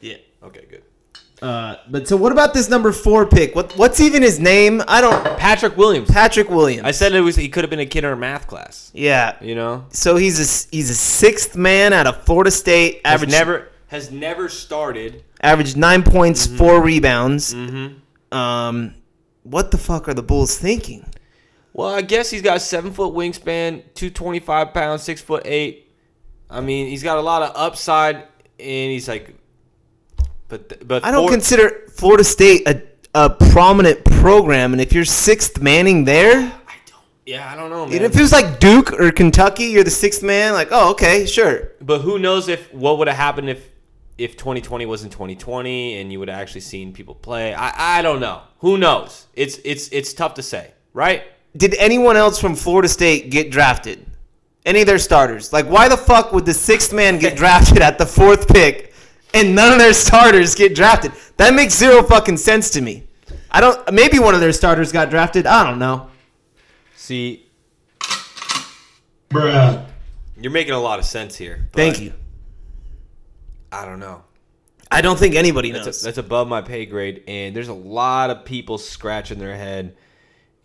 Speaker 3: Yeah.
Speaker 2: Okay, good.
Speaker 3: Uh, but so what about this number four pick? What what's even his name? I don't.
Speaker 2: Patrick Williams.
Speaker 3: Patrick Williams.
Speaker 2: I said it was he could have been a kid in our math class.
Speaker 3: yeah.
Speaker 2: You know,
Speaker 3: So he's a he's a sixth man out of Florida State.
Speaker 2: has
Speaker 3: Average
Speaker 2: never has never started.
Speaker 3: averaged nine points,
Speaker 2: Mm-hmm.
Speaker 3: four rebounds. Um, what the fuck are the Bulls thinking?
Speaker 2: Well, I guess he's got a seven foot wingspan, two twenty five pounds, six foot eight. I mean, he's got a lot of upside, and he's like, but but
Speaker 3: I don't consider Florida State a a prominent program, and if you're sixth manning there, I don't.
Speaker 2: Yeah, I don't know, man.
Speaker 3: if it was like Duke or Kentucky, you're the sixth man. Like, oh, okay, sure.
Speaker 2: But who knows if what would have happened if if 2020 wasn't 2020 and you would have actually seen people play. I I don't know. Who knows? It's it's it's tough to say, right?
Speaker 3: Did anyone else from Florida State get drafted? Any of their starters? Like, why the fuck would the sixth man get drafted at the fourth pick and none of their starters get drafted? That makes zero fucking sense to me. I don't. Maybe one of their starters got drafted. I don't know.
Speaker 2: See,
Speaker 5: Bruh.
Speaker 2: you're making a lot of sense here.
Speaker 3: Thank you.
Speaker 2: I don't know.
Speaker 3: I don't think anybody knows.
Speaker 2: That's, that's above my pay grade, and there's a lot of people scratching their head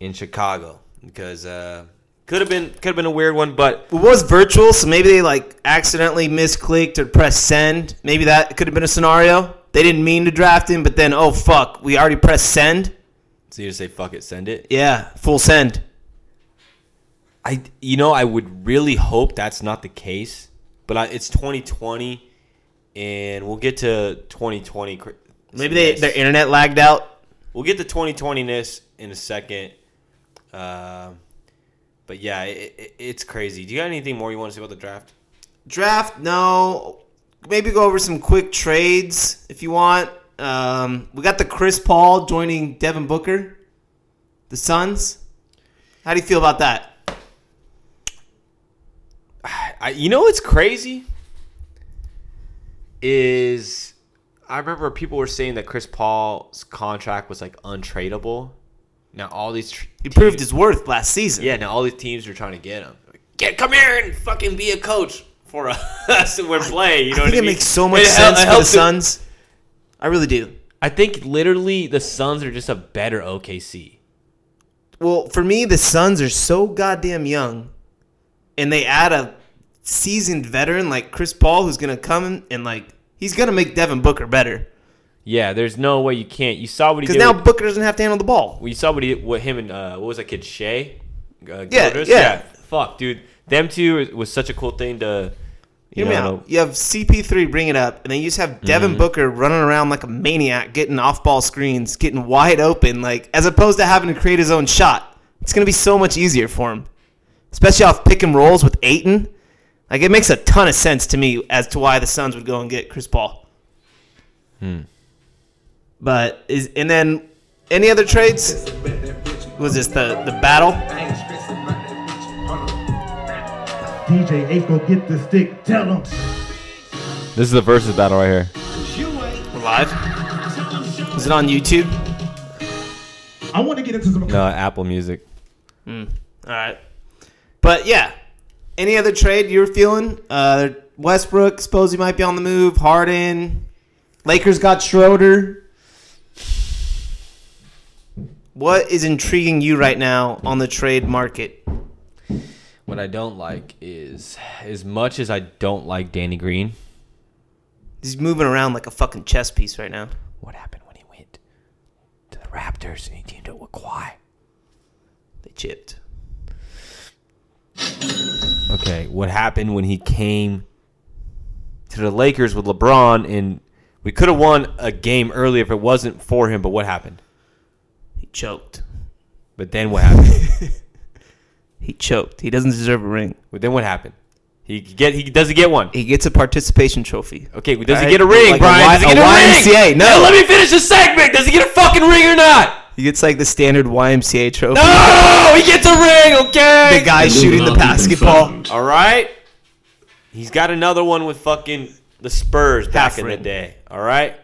Speaker 2: in Chicago because uh, could have been could have been a weird one, but
Speaker 3: it was virtual, so maybe they like accidentally misclicked or pressed send. Maybe that could have been a scenario. They didn't mean to draft him, but then oh fuck, we already pressed send.
Speaker 2: so you just say fuck it, send it.
Speaker 3: Yeah, full send.
Speaker 2: I you know I would really hope that's not the case, but I, it's 2020, and we'll get to 2020.
Speaker 3: Maybe they their internet lagged out.
Speaker 2: We'll get to 2020 ness in a second. Um, but yeah, it, it, it's crazy. Do you got anything more you want to say about the draft?
Speaker 3: Draft, no. Maybe go over some quick trades if you want. Um, we got the Chris Paul joining Devin Booker, the Suns. How do you feel about that?
Speaker 2: I, you know what's crazy is I remember people were saying that Chris Paul's contract was like untradeable. Now all these tr-
Speaker 3: He proved his worth last season.
Speaker 2: yeah. Now all these teams are trying to get him. Get come here and fucking be a coach for us and we're playing. You know
Speaker 3: I think
Speaker 2: what I
Speaker 3: it
Speaker 2: mean?
Speaker 3: makes so much
Speaker 2: It hel-
Speaker 3: sense
Speaker 2: it
Speaker 3: for the
Speaker 2: helps it-
Speaker 3: Suns. I really do.
Speaker 2: I think literally the Suns are just a better OKC.
Speaker 3: Well, for me, the Suns are so goddamn young, and they add a seasoned veteran like Chris Paul, who's gonna come and like he's gonna make Devin Booker better.
Speaker 2: Yeah, there's no way you can't. You saw what he
Speaker 3: Because
Speaker 2: did.
Speaker 3: now
Speaker 2: with-
Speaker 3: Booker doesn't have to handle the ball.
Speaker 2: Well, you saw what he what him and uh, what was that kid Shai? Uh,
Speaker 3: Yeah,
Speaker 2: Gilgeous?
Speaker 3: yeah.
Speaker 2: Fuck, dude. Them two was- such a cool thing to. You
Speaker 3: Hear me
Speaker 2: know,
Speaker 3: out. You have CP3 bring it up, and then you just have
Speaker 2: Mm-hmm.
Speaker 3: Devin Booker running around like a maniac, getting off-ball screens, getting wide open, like as opposed to having to create his own shot. It's gonna be so much easier for him, especially off pick and rolls with Ayton. Like it makes a ton of sense to me as to why the Suns would go and get Chris Paul.
Speaker 2: Hmm.
Speaker 3: But is and then any other trades? Was this the the battle?
Speaker 5: DJ Ace go get the stick. Tell him.
Speaker 2: This is the versus battle right here.
Speaker 3: Live? Is it on YouTube?
Speaker 5: I want to get into some.
Speaker 2: No, Apple Music.
Speaker 3: All right. But yeah, any other trade you're feeling? Uh, Westbrook, suppose he might be on the move. Harden, Lakers got Schroeder. What is intriguing you right now on the trade market?
Speaker 2: What I don't like is, as much as I don't like Danny Green,
Speaker 3: He's moving around like a fucking chess piece right now.
Speaker 2: what happened when he went to the Raptors and he teamed up with Kawhi?
Speaker 3: They chipped.
Speaker 2: Okay, what happened when he came to the Lakers with LeBron and we could have won a game early if it wasn't for him, but what happened?
Speaker 3: He choked.
Speaker 2: But then what happened?
Speaker 3: He choked. He doesn't deserve a ring.
Speaker 2: but then what happened? He get he does he get one?
Speaker 3: He gets a participation trophy.
Speaker 2: Okay, does he get a ring,
Speaker 3: like
Speaker 2: Brian?
Speaker 3: Y-
Speaker 2: does he
Speaker 3: a
Speaker 2: get a,
Speaker 3: YMCA,
Speaker 2: ring?
Speaker 3: no.
Speaker 2: Hey, let me finish the segment. Does he get a fucking ring or not?
Speaker 3: He gets like the standard YMCA trophy.
Speaker 2: No, he gets a ring. Okay.
Speaker 3: The guy shooting the basketball.
Speaker 2: All right. He's got another one with fucking the Spurs back
Speaker 3: Half
Speaker 2: in the day. All right.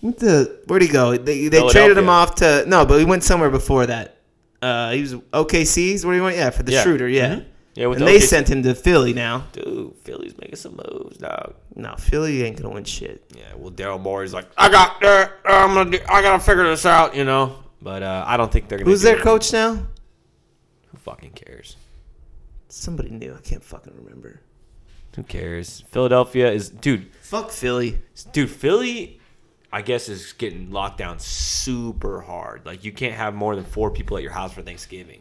Speaker 3: What the, where'd he go? They, they traded him off to no, but he went somewhere before that. Uh, he was OKC's. Where he went? Yeah, for the
Speaker 2: Yeah.
Speaker 3: Schroeder. Yeah,
Speaker 2: Mhm. Yeah, with
Speaker 3: and
Speaker 2: the
Speaker 3: they
Speaker 2: OKC.
Speaker 3: sent him to Philly now.
Speaker 2: Dude, Philly's making some moves, dog.
Speaker 3: No, Philly ain't gonna win shit.
Speaker 2: Yeah, well, Daryl Morey's like, I got, uh, I'm gonna, do, I gotta figure this out, you know. But uh, I don't think they're gonna.
Speaker 3: Who's
Speaker 2: do
Speaker 3: their
Speaker 2: it.
Speaker 3: coach now?
Speaker 2: Who fucking cares?
Speaker 3: Somebody new. I can't fucking remember.
Speaker 2: Who cares? Philadelphia is, dude,
Speaker 3: Fuck Philly.
Speaker 2: dude. Philly, I guess, is getting locked down super hard. Like, you can't have more than four people at your house for Thanksgiving.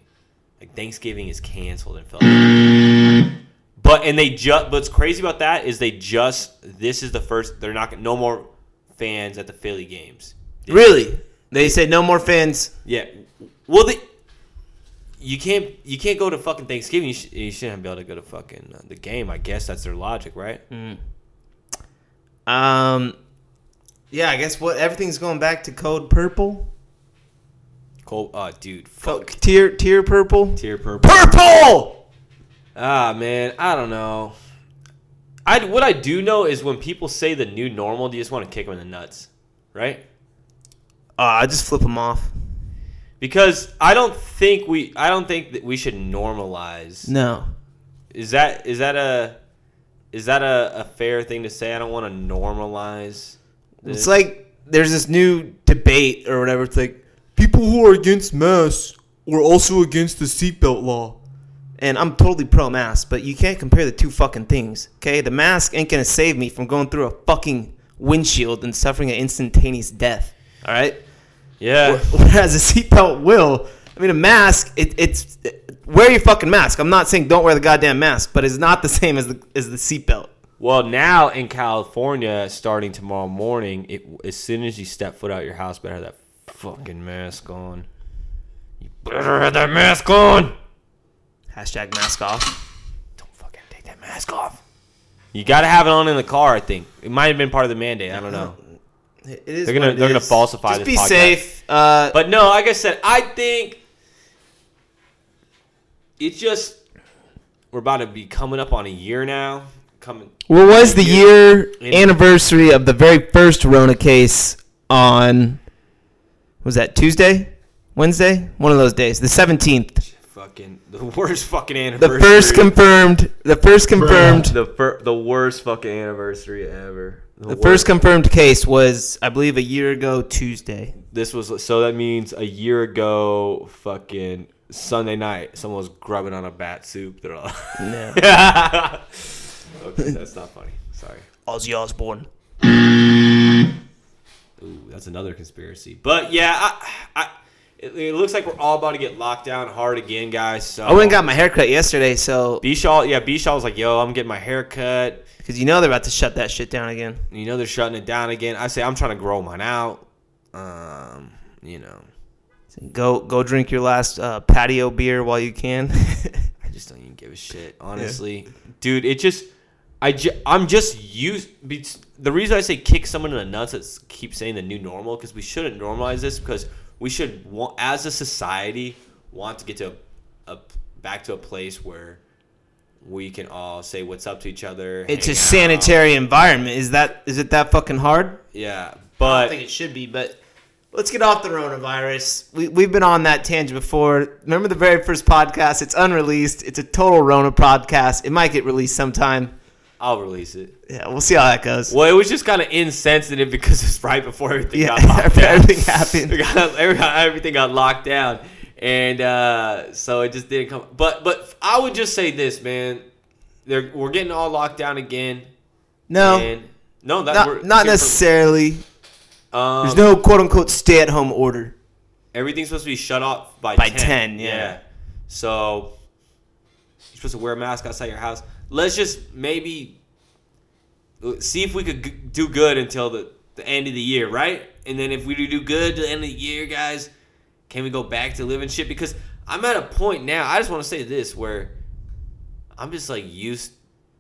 Speaker 2: Like, Thanksgiving is canceled in Philadelphia. But and they just. What's crazy about that is they just. This is the first. They're not. No more fans at the Philly games.
Speaker 3: Really? They said no more fans.
Speaker 2: Yeah. Well, the you can't you can't go to fucking Thanksgiving. You, sh- you shouldn't be able to go to fucking uh, the game. I guess that's their logic, right?
Speaker 3: Um, yeah, I guess what everything's going back to code purple.
Speaker 2: Cole, uh, dude,
Speaker 3: Fuck
Speaker 2: fuck
Speaker 3: tier tier purple.
Speaker 2: tier purple.
Speaker 3: Purple.
Speaker 2: Ah, man, I don't know. I what I do know is when people say the new normal, you just want to kick them in the nuts, right?
Speaker 3: Uh, I just flip them off.
Speaker 2: Because I don't think we I don't think that we should normalize.
Speaker 3: No.
Speaker 2: Is that is that a is that a, a fair thing to say? I don't want to normalize.
Speaker 3: It's like there's this new debate or whatever. It's like people who are against masks are also against the seatbelt law. And I'm totally pro mask, but you can't compare the two fucking things. Okay, the mask ain't gonna save me from going through a fucking windshield and suffering an instantaneous death. All right.
Speaker 2: yeah.
Speaker 3: Whereas a seatbelt will. I mean, a mask. It, it's wear your fucking mask. I'm not saying don't wear the goddamn mask, but it's not the same as the as the seatbelt.
Speaker 2: Well, now in California, starting tomorrow morning, it, as soon as you step foot out your house, better have that fucking mask on. You better have that mask on.
Speaker 3: Hashtag mask off.
Speaker 2: Don't fucking take that mask off. You got to have it on in the car. I think it might have been part of the mandate. I don't know.
Speaker 3: It is
Speaker 2: They're gonna- they're gonna
Speaker 3: is.
Speaker 2: falsify
Speaker 3: Just
Speaker 2: this
Speaker 3: be
Speaker 2: podcast.
Speaker 3: safe. Uh,
Speaker 2: But no, like I said, I think it's just we're about to be coming up on a year now. Coming.
Speaker 3: what was the year
Speaker 2: In-
Speaker 3: anniversary of the very first Rona case on? Was that Tuesday, Wednesday? One of those days. The seventeenth.
Speaker 2: Fucking the worst fucking anniversary.
Speaker 3: The first confirmed. The first confirmed.
Speaker 2: the fir- the worst fucking anniversary ever.
Speaker 3: The first confirmed case was, I believe, a year ago Tuesday.
Speaker 2: this was so that means a year ago, fucking Sunday night, someone was grubbing on a bat soup. They're all
Speaker 3: Yeah.
Speaker 2: okay, that's not funny. Sorry.
Speaker 3: Ozzy Osbourne.
Speaker 2: Ooh, that's another conspiracy. But yeah, I, I, it, it looks like we're all about to get locked down hard again, guys. So
Speaker 3: I went and got my haircut yesterday, so
Speaker 2: Bishaw, yeah, Bishaw was like, "Yo, I'm getting my hair cut."
Speaker 3: because you know they're about to shut that shit down again.
Speaker 2: You know they're shutting it down again. I say I'm trying to grow mine out. Um, you know,
Speaker 3: Go go drink your last uh, patio beer while you can.
Speaker 2: I just don't even give a shit, honestly, dude. It just, I, ju- I'm just used. be- The reason I say kick someone in the nuts that keep saying the new normal because we shouldn't normalize this because we should, want, as a society, want to get to a, a back to a place where we can all say what's up to each other.
Speaker 3: it's a
Speaker 2: out.
Speaker 3: sanitary environment. Is that is it that fucking hard?
Speaker 2: Yeah, but
Speaker 3: I don't think it should be, but let's get off the coronavirus. We, we've been on that tangent before. Remember the very first podcast? It's unreleased. It's a total Rona podcast. It might get released sometime.
Speaker 2: I'll release it.
Speaker 3: Yeah, we'll see how that goes.
Speaker 2: Well, it was just kind of insensitive because it's right before everything
Speaker 3: Yeah,
Speaker 2: got locked down.
Speaker 3: everything happened.
Speaker 2: We got- everything got locked down, and uh, so it just didn't come. But but I would just say this, man. They're, we're getting all locked down again.
Speaker 3: No,
Speaker 2: and, no, that
Speaker 3: not, not necessarily.
Speaker 2: um,
Speaker 3: There's no quote unquote stay at home order.
Speaker 2: everything's supposed to be shut off by
Speaker 3: By
Speaker 2: 10.
Speaker 3: 10, yeah.
Speaker 2: So you're supposed to wear a mask outside your house. Let's just maybe uh, see if we could g- do good until the, the end of the year, right? And then if we do good to the end of the year, guys, can we go back to living shit? Because I'm at a point now. I just want to say this where I'm just like used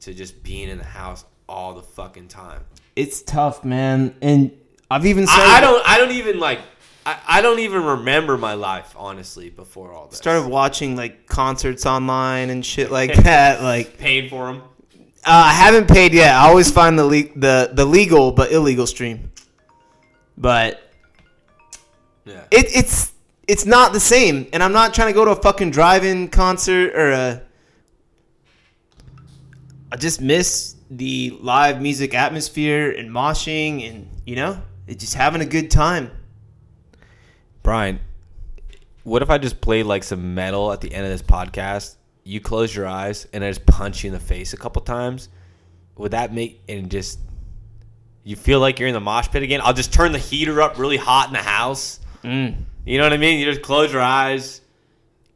Speaker 2: to just being in the house all the fucking time.
Speaker 3: It's tough, man. And I've even said
Speaker 2: I, I don't. I don't even like. I, I don't even remember my life honestly before all this.
Speaker 3: started watching like concerts online and shit like that. Like
Speaker 2: paying for them.
Speaker 3: uh, I haven't paid yet. I always find the le- the the legal but illegal stream. But
Speaker 2: Yeah.
Speaker 3: it, it's it's not the same. And I'm not trying to go to a fucking drive-in concert or a. I just miss the live music atmosphere and moshing and you know, it's just having a good time.
Speaker 2: Brian, what if I just played like some metal at the end of this podcast? You close your eyes and I just punch you in the face a couple times. Would that make and just you feel like you're in the mosh pit again? I'll just turn the heater up really hot in the house.
Speaker 3: Mm.
Speaker 2: You know what I mean? You just close your eyes,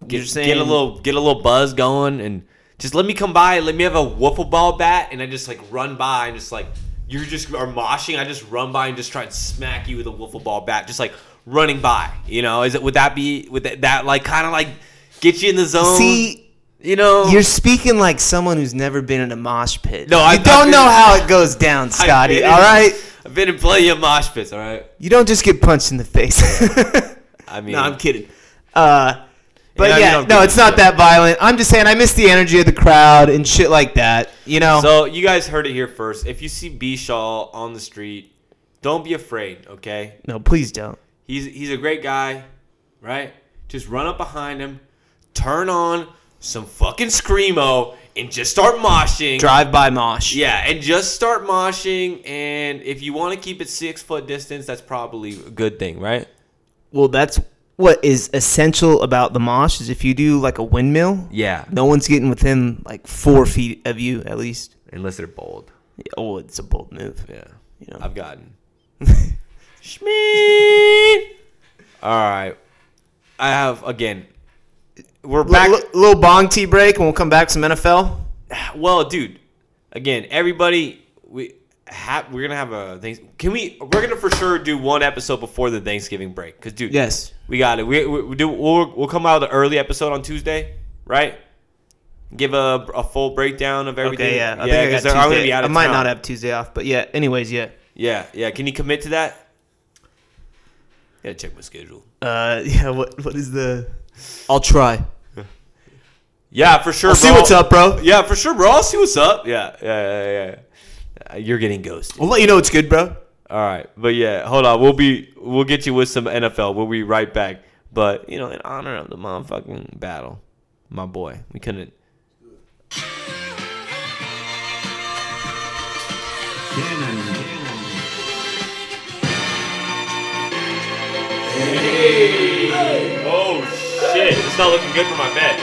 Speaker 2: get,
Speaker 3: You're saying-
Speaker 2: get a little get a little buzz going, and just let me come by. Let me have a wiffle ball bat, and I just like run by and just like you're just are moshing. I just run by and just try and smack you with a wiffle ball bat, just like running by. You know, is it would that be would that, that like kind of like get you in the zone?
Speaker 3: See,
Speaker 2: you know,
Speaker 3: You're speaking like someone who's never been in a mosh pit.
Speaker 2: No,
Speaker 3: you
Speaker 2: I-
Speaker 3: don't
Speaker 2: been-
Speaker 3: know how it goes down, Scotty. All right,
Speaker 2: I've been in plenty of mosh pits. All right,
Speaker 3: you don't just get punched in the face.
Speaker 2: I mean,
Speaker 3: no, I'm kidding. Uh, but
Speaker 2: Yeah,
Speaker 3: yeah, no, it's not that violent. I'm just saying I miss the energy of the crowd and shit like that. You know,
Speaker 2: So you guys heard it here first. If you see B Shaw on the street, don't be afraid. Okay,
Speaker 3: no, please don't.
Speaker 2: He's he's a great guy, right? Just run up behind him, turn on some fucking screamo, and just start moshing.
Speaker 3: Drive by mosh.
Speaker 2: Yeah, and just start moshing. And if you want to keep it six foot distance, that's probably a good thing, right?
Speaker 3: Well, that's what is essential about the mosh is if you do like a windmill,
Speaker 2: Yeah,
Speaker 3: no one's getting within like four feet of you at least.
Speaker 2: unless they're bold.
Speaker 3: Oh, it's a bold move.
Speaker 2: Yeah,
Speaker 3: You know.
Speaker 2: I've gotten. Schmeed. All right, I have again. We're back.
Speaker 3: L- little bong tea break, and we'll come back to some NFL.
Speaker 2: Well, dude, again, everybody, we have we're gonna have a thing. Can we? We're gonna for sure do one episode before the Thanksgiving break, cause dude,
Speaker 3: Yes.
Speaker 2: we got it. We, we, we do. We'll, we'll come out with an early episode on Tuesday, right? Give a, a full breakdown of everything.
Speaker 3: Okay, yeah. I think I got
Speaker 2: 'cause they're- I'm
Speaker 3: Tuesday.
Speaker 2: be out
Speaker 3: I might
Speaker 2: town.
Speaker 3: not have Tuesday off, but yeah. Anyways, yeah.
Speaker 2: Yeah, yeah. Can you commit to that? Yeah, check my schedule.
Speaker 3: Uh, yeah. What What is the? I'll try.
Speaker 2: Yeah, for sure.
Speaker 3: I'll see what's up, bro.
Speaker 2: Yeah, for sure, bro. I'll see what's up. Yeah, yeah, yeah, yeah. Uh, You're getting ghosted.
Speaker 3: We'll let you know it's good, bro.
Speaker 2: All right, but yeah, hold on. We'll be we'll get you with some NFL. We'll be right back. But you know, in honor of the motherfucking battle, my boy, we couldn't. Oh shit! It's not looking good for my bet.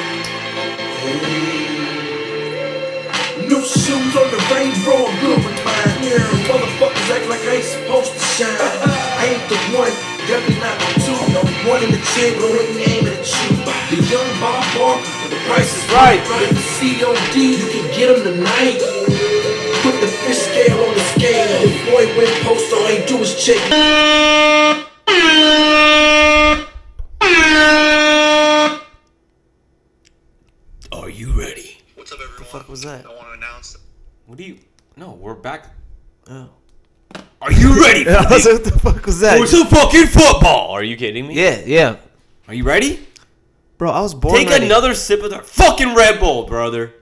Speaker 6: New shoes on the Range Rover, good with mine. Yeah, motherfuckers act like I ain't supposed to shine. I ain't the one, definitely not the two. No one in the chamber when we aiming at you. The young Bob Barker, the price is
Speaker 2: Right.
Speaker 6: right. The COD, you can get them tonight. Put the fish scale on the scale. The boy went post, all he do is check.
Speaker 2: Are you ready?
Speaker 7: What's up, everyone?
Speaker 3: What the fuck was that?
Speaker 7: I want to announce.
Speaker 2: What do you? No, we're back.
Speaker 3: Oh.
Speaker 2: Are you ready?
Speaker 3: I was like, what the fuck was that?
Speaker 2: For some fucking football? Are you kidding me?
Speaker 3: Yeah, yeah.
Speaker 2: Are you ready?
Speaker 3: Bro, I was born
Speaker 2: Take
Speaker 3: ready.
Speaker 2: another sip of the fucking Red Bull, brother.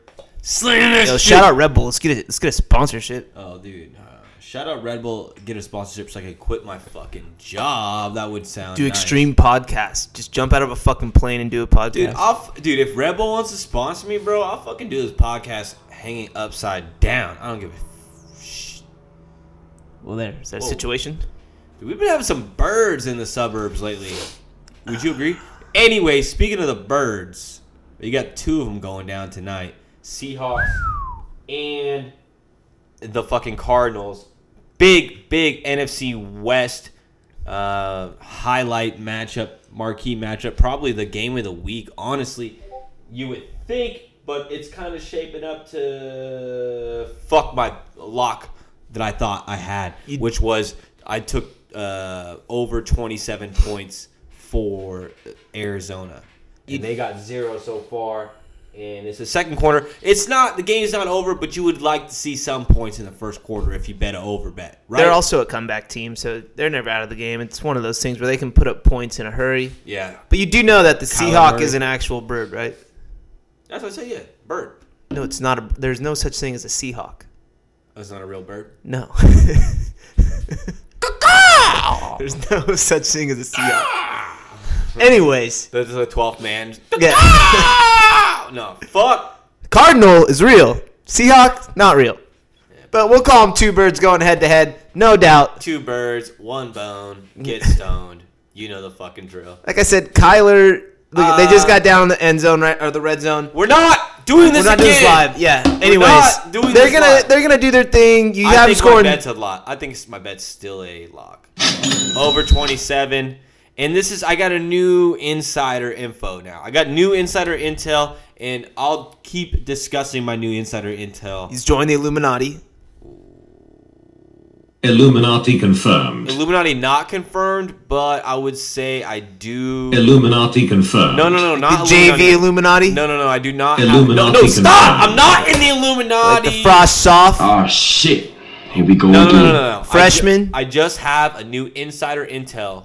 Speaker 2: Slam that
Speaker 3: Yo,
Speaker 2: shit.
Speaker 3: shout out Red Bull. Let's get it. Let's get a sponsorship.
Speaker 2: Oh, dude. Shout out Red Bull. Get a sponsorship so I could quit my fucking job. That would sound
Speaker 3: Do
Speaker 2: nice.
Speaker 3: extreme podcast. Just jump out of a fucking plane and do a podcast.
Speaker 2: Dude, I'll, dude, if Red Bull wants to sponsor me, bro, I'll fucking do this podcast hanging upside down. I don't give a sh-
Speaker 3: well, there. Is that a
Speaker 2: Whoa.
Speaker 3: situation?
Speaker 2: Dude, we've been having some birds in the suburbs lately. Would you agree? Anyway, speaking of the birds, you got two of them going down tonight. Seahawks and the fucking Cardinals. Big, big NFC West uh, highlight matchup, marquee matchup. Probably the game of the week, honestly. You would think, but it's kind of shaping up to fuck my lock that I thought I had, which was I took uh, over 27 points for Arizona. And they got zero so far. And it's the second quarter. It's not the game's not over, but you would like to see some points in the first quarter if you bet an over bet, right?
Speaker 3: They're also a comeback team, so they're never out of the game. It's one of those things where they can put up points in a hurry.
Speaker 2: yeah.
Speaker 3: But you do know that the
Speaker 2: Kyler
Speaker 3: Seahawk
Speaker 2: Murray.
Speaker 3: is an actual bird, right?
Speaker 2: That's what I say. Yeah, bird.
Speaker 3: No, it's not. A, there's no such thing as a Seahawk.
Speaker 2: Oh, That's not a real bird.
Speaker 3: No. there's no such thing as a Seahawk. Ah! Anyways,
Speaker 2: That's the 12th man.
Speaker 3: yeah.
Speaker 2: No, fuck.
Speaker 3: Cardinal is real. Seahawks, not real. But we'll call them two birds going head to head, no doubt.
Speaker 2: Two birds, one bone, get stoned. You know the fucking drill.
Speaker 3: Like I said, Kyler, look, they just
Speaker 2: Uh,
Speaker 3: got down in the end zone, right, or the red zone.
Speaker 2: We're not doing this
Speaker 3: We're not
Speaker 2: again.
Speaker 3: doing this live. Yeah. Anyways,
Speaker 2: doing
Speaker 3: they're gonna
Speaker 2: live.
Speaker 3: they're gonna do their thing. You
Speaker 2: I
Speaker 3: have
Speaker 2: think
Speaker 3: scoring.
Speaker 2: my bet's a lot. I think my bet's still a lock. Over 27. And this is I got a new insider info now. I got new insider intel and I'll keep discussing my new insider intel.
Speaker 3: He's joined the Illuminati.
Speaker 7: Illuminati confirmed.
Speaker 2: Illuminati not confirmed, but I would say I do
Speaker 7: Illuminati confirmed.
Speaker 2: No, no, no, not
Speaker 3: The
Speaker 2: not
Speaker 3: JV Illuminati.
Speaker 2: No, no, no, I do not. Have,
Speaker 7: Illuminati
Speaker 2: no, no, stop!
Speaker 7: confirmed.
Speaker 2: I'm not in the Illuminati.
Speaker 3: Like the Frost Soft.
Speaker 7: Oh shit. Here we go
Speaker 2: No, no, no, no, no.
Speaker 3: Freshman?
Speaker 2: I, ju- I just have a new insider intel,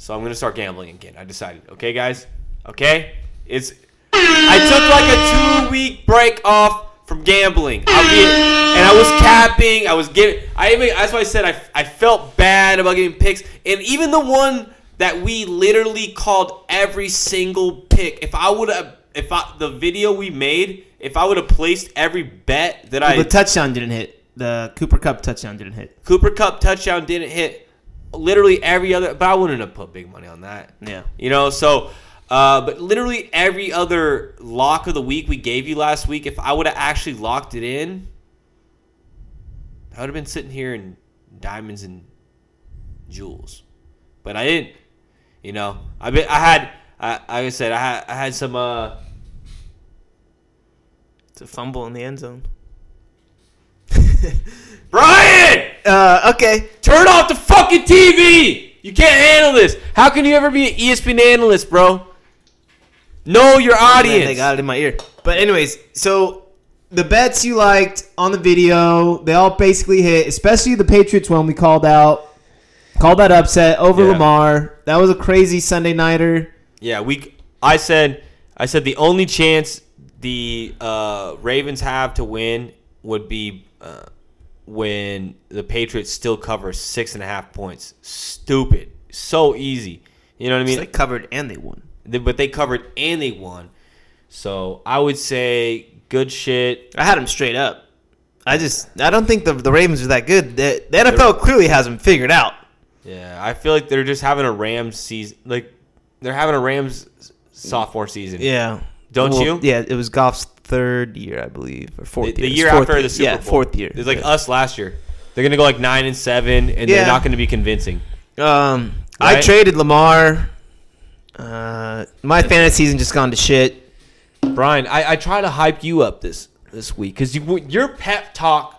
Speaker 2: so I'm gonna start gambling again. I decided. Okay, guys. Okay. It's. I took like a two week break off from gambling. I'll be, and I was capping. I was giving. I even. That's why I said I. I felt bad about getting picks, and even the one that we literally called every single pick. If I would have. If I the video we made, if I would have placed every bet that I
Speaker 3: the touchdown didn't hit. The Cooper Kupp touchdown didn't hit.
Speaker 2: Cooper Kupp touchdown didn't hit literally every other, but I wouldn't have put big money on that.
Speaker 3: Yeah.
Speaker 2: You know, so, uh, but literally every other lock of the week we gave you last week, if I would have actually locked it in, I would have been sitting here in diamonds and jewels. But I didn't. You know, I been, I had, I, like I said, I had, I had some, uh,
Speaker 3: It's a fumble in the end zone.
Speaker 2: Brian!
Speaker 3: Uh, okay.
Speaker 2: Turn off the fucking TV! You can't handle this. How can you ever be an ESPN analyst, bro? Know your
Speaker 3: Man,
Speaker 2: audience.
Speaker 3: they got it in my ear. But anyways, so the bets you liked on the video, they all basically hit, especially the Patriots one we called out. Called that upset over
Speaker 2: Yeah.
Speaker 3: Lamar. That was a crazy Sunday nighter.
Speaker 2: yeah, we. I said, I said the only chance the uh, Ravens have to win would be uh, when the Patriots still cover six and a half points. Stupid, so easy. You know what I mean?
Speaker 3: they covered and they won.
Speaker 2: They- but they covered and they won. So I would say good shit.
Speaker 3: I had them straight up. I just I don't think the the Ravens are that good. The, the NFL clearly has them figured out.
Speaker 2: Yeah, I feel like they're just having a Rams season. Like they're having a Rams sophomore season.
Speaker 3: Yeah.
Speaker 2: Don't you?
Speaker 3: Yeah, it was Goff's third year, I believe, or fourth
Speaker 2: the
Speaker 3: year. The year
Speaker 2: after
Speaker 3: year.
Speaker 2: the Super
Speaker 3: yeah,
Speaker 2: Bowl.
Speaker 3: fourth year.
Speaker 2: It's like
Speaker 3: Yeah.
Speaker 2: us last year. They're gonna go like nine and seven, and
Speaker 3: Yeah.
Speaker 2: they're not gonna be convincing.
Speaker 3: Um, I traded Lamar. Uh, my fantasy season just gone to shit.
Speaker 2: Brian, I, I try to hype you up this this week because you your pep talk.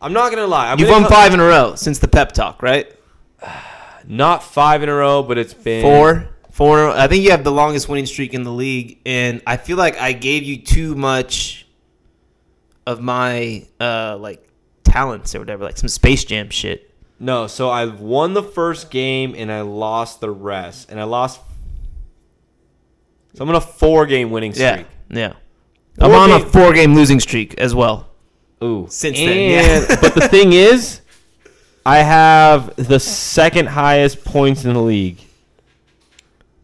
Speaker 2: I'm not gonna lie. I'm
Speaker 3: You've
Speaker 2: gonna
Speaker 3: won five in a row since the pep talk, right?
Speaker 2: not five in a row, but it's been
Speaker 3: Four, four. a. I think you have the longest winning streak in the league, and I feel like I gave you too much of my uh like talents or whatever, like some Space Jam shit.
Speaker 2: No, so I won the first game and I lost the rest, and I lost. So I'm on a four game winning streak.
Speaker 3: Yeah, yeah. I'm
Speaker 2: Four
Speaker 3: on a four game losing streak as well.
Speaker 2: Ooh.
Speaker 3: Since
Speaker 2: and,
Speaker 3: then, yeah.
Speaker 2: but the thing is, I have the second highest points in the league.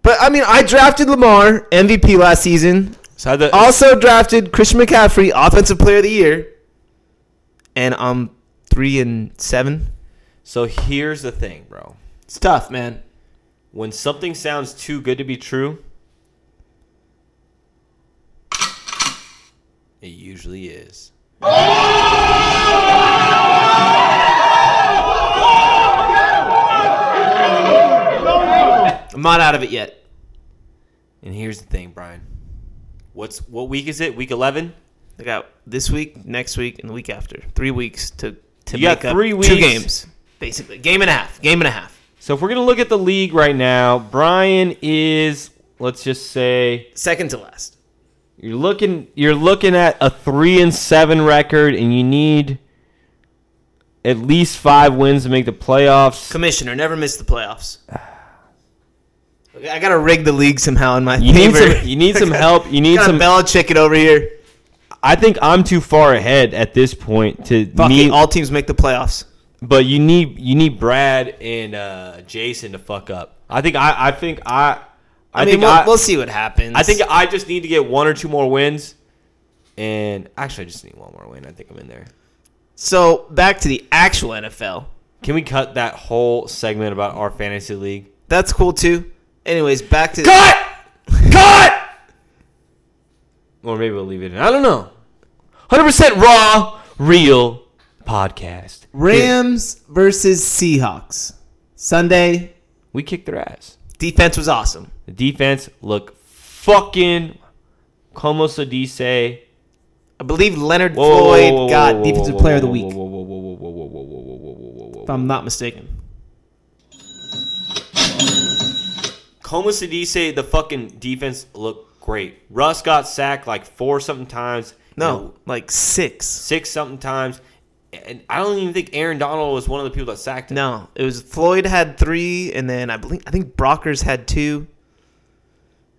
Speaker 3: But I mean, I drafted Lamar MVP last season.
Speaker 2: So the,
Speaker 3: Also drafted Christian McCaffrey Offensive Player of the Year, and I'm three and seven.
Speaker 2: so here's the thing, bro.
Speaker 3: It's tough, man.
Speaker 2: When something sounds too good to be true, it usually is. Oh!
Speaker 3: I'm not out of it yet.
Speaker 2: And here's the thing, Brian. What's what week is it? Week 11?
Speaker 3: I got this week, next week, and the week after. Three weeks to to
Speaker 2: You
Speaker 3: make up
Speaker 2: three
Speaker 3: two games, basically. Game and a half. Game and a half.
Speaker 2: So if we're gonna look at the league right now, Brian is let's just say
Speaker 3: Second to last.
Speaker 2: you're looking you're looking at a three and seven record, and you need at least five wins to make the playoffs.
Speaker 3: Commissioner never missed the playoffs. I gotta rig the league somehow in my
Speaker 2: You need
Speaker 3: favor.
Speaker 2: some. You need some help. You need some.
Speaker 3: Belichick it over here.
Speaker 2: I think I'm too far ahead at this point to
Speaker 3: Fuck
Speaker 2: need.
Speaker 3: it, all teams make the playoffs.
Speaker 2: but you need you need Brad and uh, Jason to fuck up. I think I. I think I. I,
Speaker 3: I, mean,
Speaker 2: think
Speaker 3: we'll,
Speaker 2: I,
Speaker 3: we'll see what happens.
Speaker 2: I think I just need to get one or two more wins, and actually, I just need one more win. I think I'm in there.
Speaker 3: so. Back to the actual NFL.
Speaker 2: Can we cut that whole segment about our fantasy league?
Speaker 3: That's cool too. Anyways, back to
Speaker 2: cut, cut. Or maybe we'll leave it in. I don't know. Hundred percent raw, real podcast.
Speaker 3: Rams versus Seahawks Sunday.
Speaker 2: We kicked their ass.
Speaker 3: Defense was awesome.
Speaker 2: The defense looked fucking como se dice.
Speaker 3: I believe Leonard Floyd got defensive player of the week. If I'm not mistaken.
Speaker 2: Como dice, the fucking defense looked great. Russ got sacked like four something times.
Speaker 3: No,
Speaker 2: and
Speaker 3: like six.
Speaker 2: six something times. And I don't even think Aaron Donald was one of the people that sacked him.
Speaker 3: No, it was Floyd had three, and then I believe I think Brockers had two,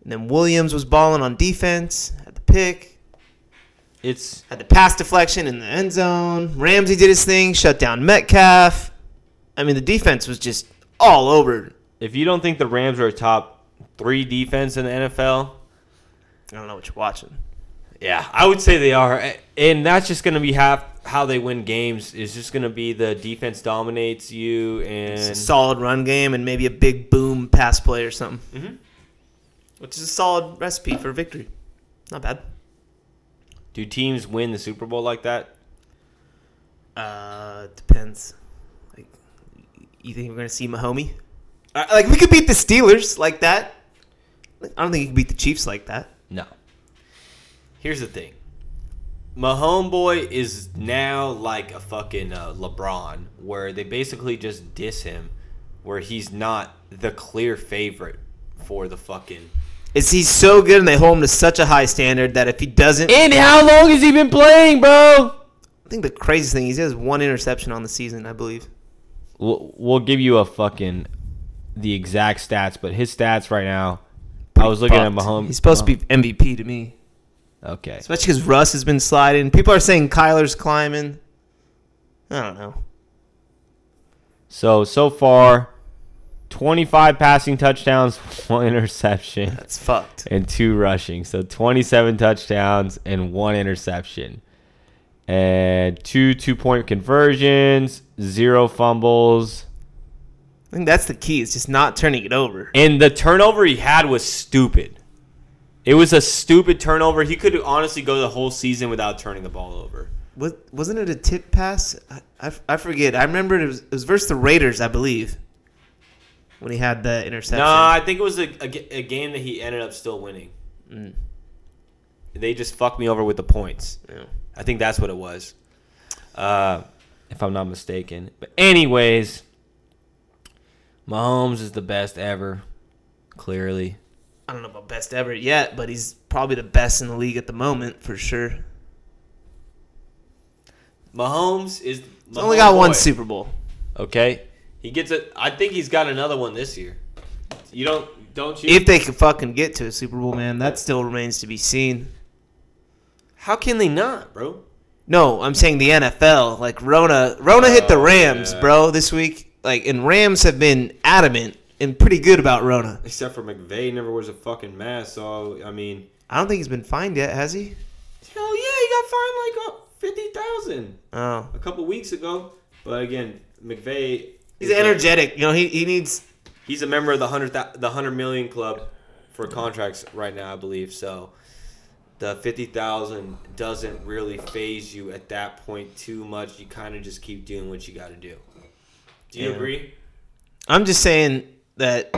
Speaker 3: and then Williams was balling on defense, had the pick,
Speaker 2: It's
Speaker 3: had the pass deflection in the end zone. Ramsey did his thing, shut down Metcalf. I mean, the defense was just all over.
Speaker 2: If you don't think the Rams are a top three defense in the NFL,
Speaker 3: I don't know what you're watching.
Speaker 2: yeah, I would say they are. And that's just going to be half how they win games. Is just going to be the defense dominates you
Speaker 3: It's a
Speaker 2: and
Speaker 3: solid run game and maybe a big boom pass play or something,
Speaker 2: Mhm.
Speaker 3: which is a solid recipe for victory. Not bad.
Speaker 2: do teams win the Super Bowl like that?
Speaker 3: Uh, depends. Like, you think we're gonna see Mahomie? Like, we could beat the Steelers like that. I don't think you can beat the Chiefs like that.
Speaker 2: No. Here's the thing. Mahomes boy is now like a fucking uh, LeBron, where they basically just diss him, where he's not the clear favorite for the fucking.
Speaker 3: Is he so good and they hold him to such a high standard that if he doesn't,
Speaker 2: And how long has he been playing, bro?
Speaker 3: I think the craziest thing is he has one interception on the season, I believe.
Speaker 2: We'll, we'll give you a fucking the exact stats, but his stats right now. I was looking at
Speaker 3: Fucked.
Speaker 2: Mahomes.
Speaker 3: He's supposed to be MVP to me,
Speaker 2: okay.
Speaker 3: especially because Russ has been sliding. People are saying Kyler's climbing. I don't know.
Speaker 2: So so far, twenty five passing touchdowns, one interception.
Speaker 3: That's fucked.
Speaker 2: and two rushing. So 27 touchdowns and one interception. And two two point conversions, zero fumbles.
Speaker 3: I think that's the key. Is just not turning it over.
Speaker 2: And the turnover he had was stupid. It was a stupid turnover. He could honestly go the whole season without turning the ball over.
Speaker 3: Was, wasn't it a tip pass? I, I, I forget. I remember it was, it was versus the Raiders, I believe, when he had the interception.
Speaker 2: No, I think it was a, a, a game that he ended up still winning. They just fucked me over with the points.
Speaker 3: Yeah.
Speaker 2: I think that's what it was, uh, if I'm not mistaken. But anyways, Mahomes is the best ever, clearly.
Speaker 3: I don't know about best ever yet, but he's probably the best in the league at the moment for sure.
Speaker 2: Mahomes is
Speaker 3: He's only got one Super Bowl.
Speaker 2: Okay, he gets it. I think he's got another one this year. You don't, don't you?
Speaker 3: If they can fucking get to a Super Bowl, man, that still remains to be seen.
Speaker 2: How can they not, bro?
Speaker 3: No, I'm saying the NFL. Like Rona, Rona hit the
Speaker 2: Oh,
Speaker 3: Rams,
Speaker 2: yeah.
Speaker 3: bro, this week. Like, and Rams have been adamant and pretty good about Rona.
Speaker 2: Except for McVay, never wears a fucking mask. So I mean,
Speaker 3: I don't think he's been fined yet, has he?
Speaker 2: hell yeah, he got fined like uh, fifty thousand
Speaker 3: Oh,
Speaker 2: a couple weeks ago. But again, McVay.
Speaker 3: he's energetic. You know, he he needs.
Speaker 2: He's a member of the hundred the hundred million club for contracts right now, I believe. So the fifty thousand doesn't really faze you at that point too much. You kind of just keep doing what you got to do. Do you
Speaker 3: Yeah.
Speaker 2: agree?
Speaker 3: I'm just saying that,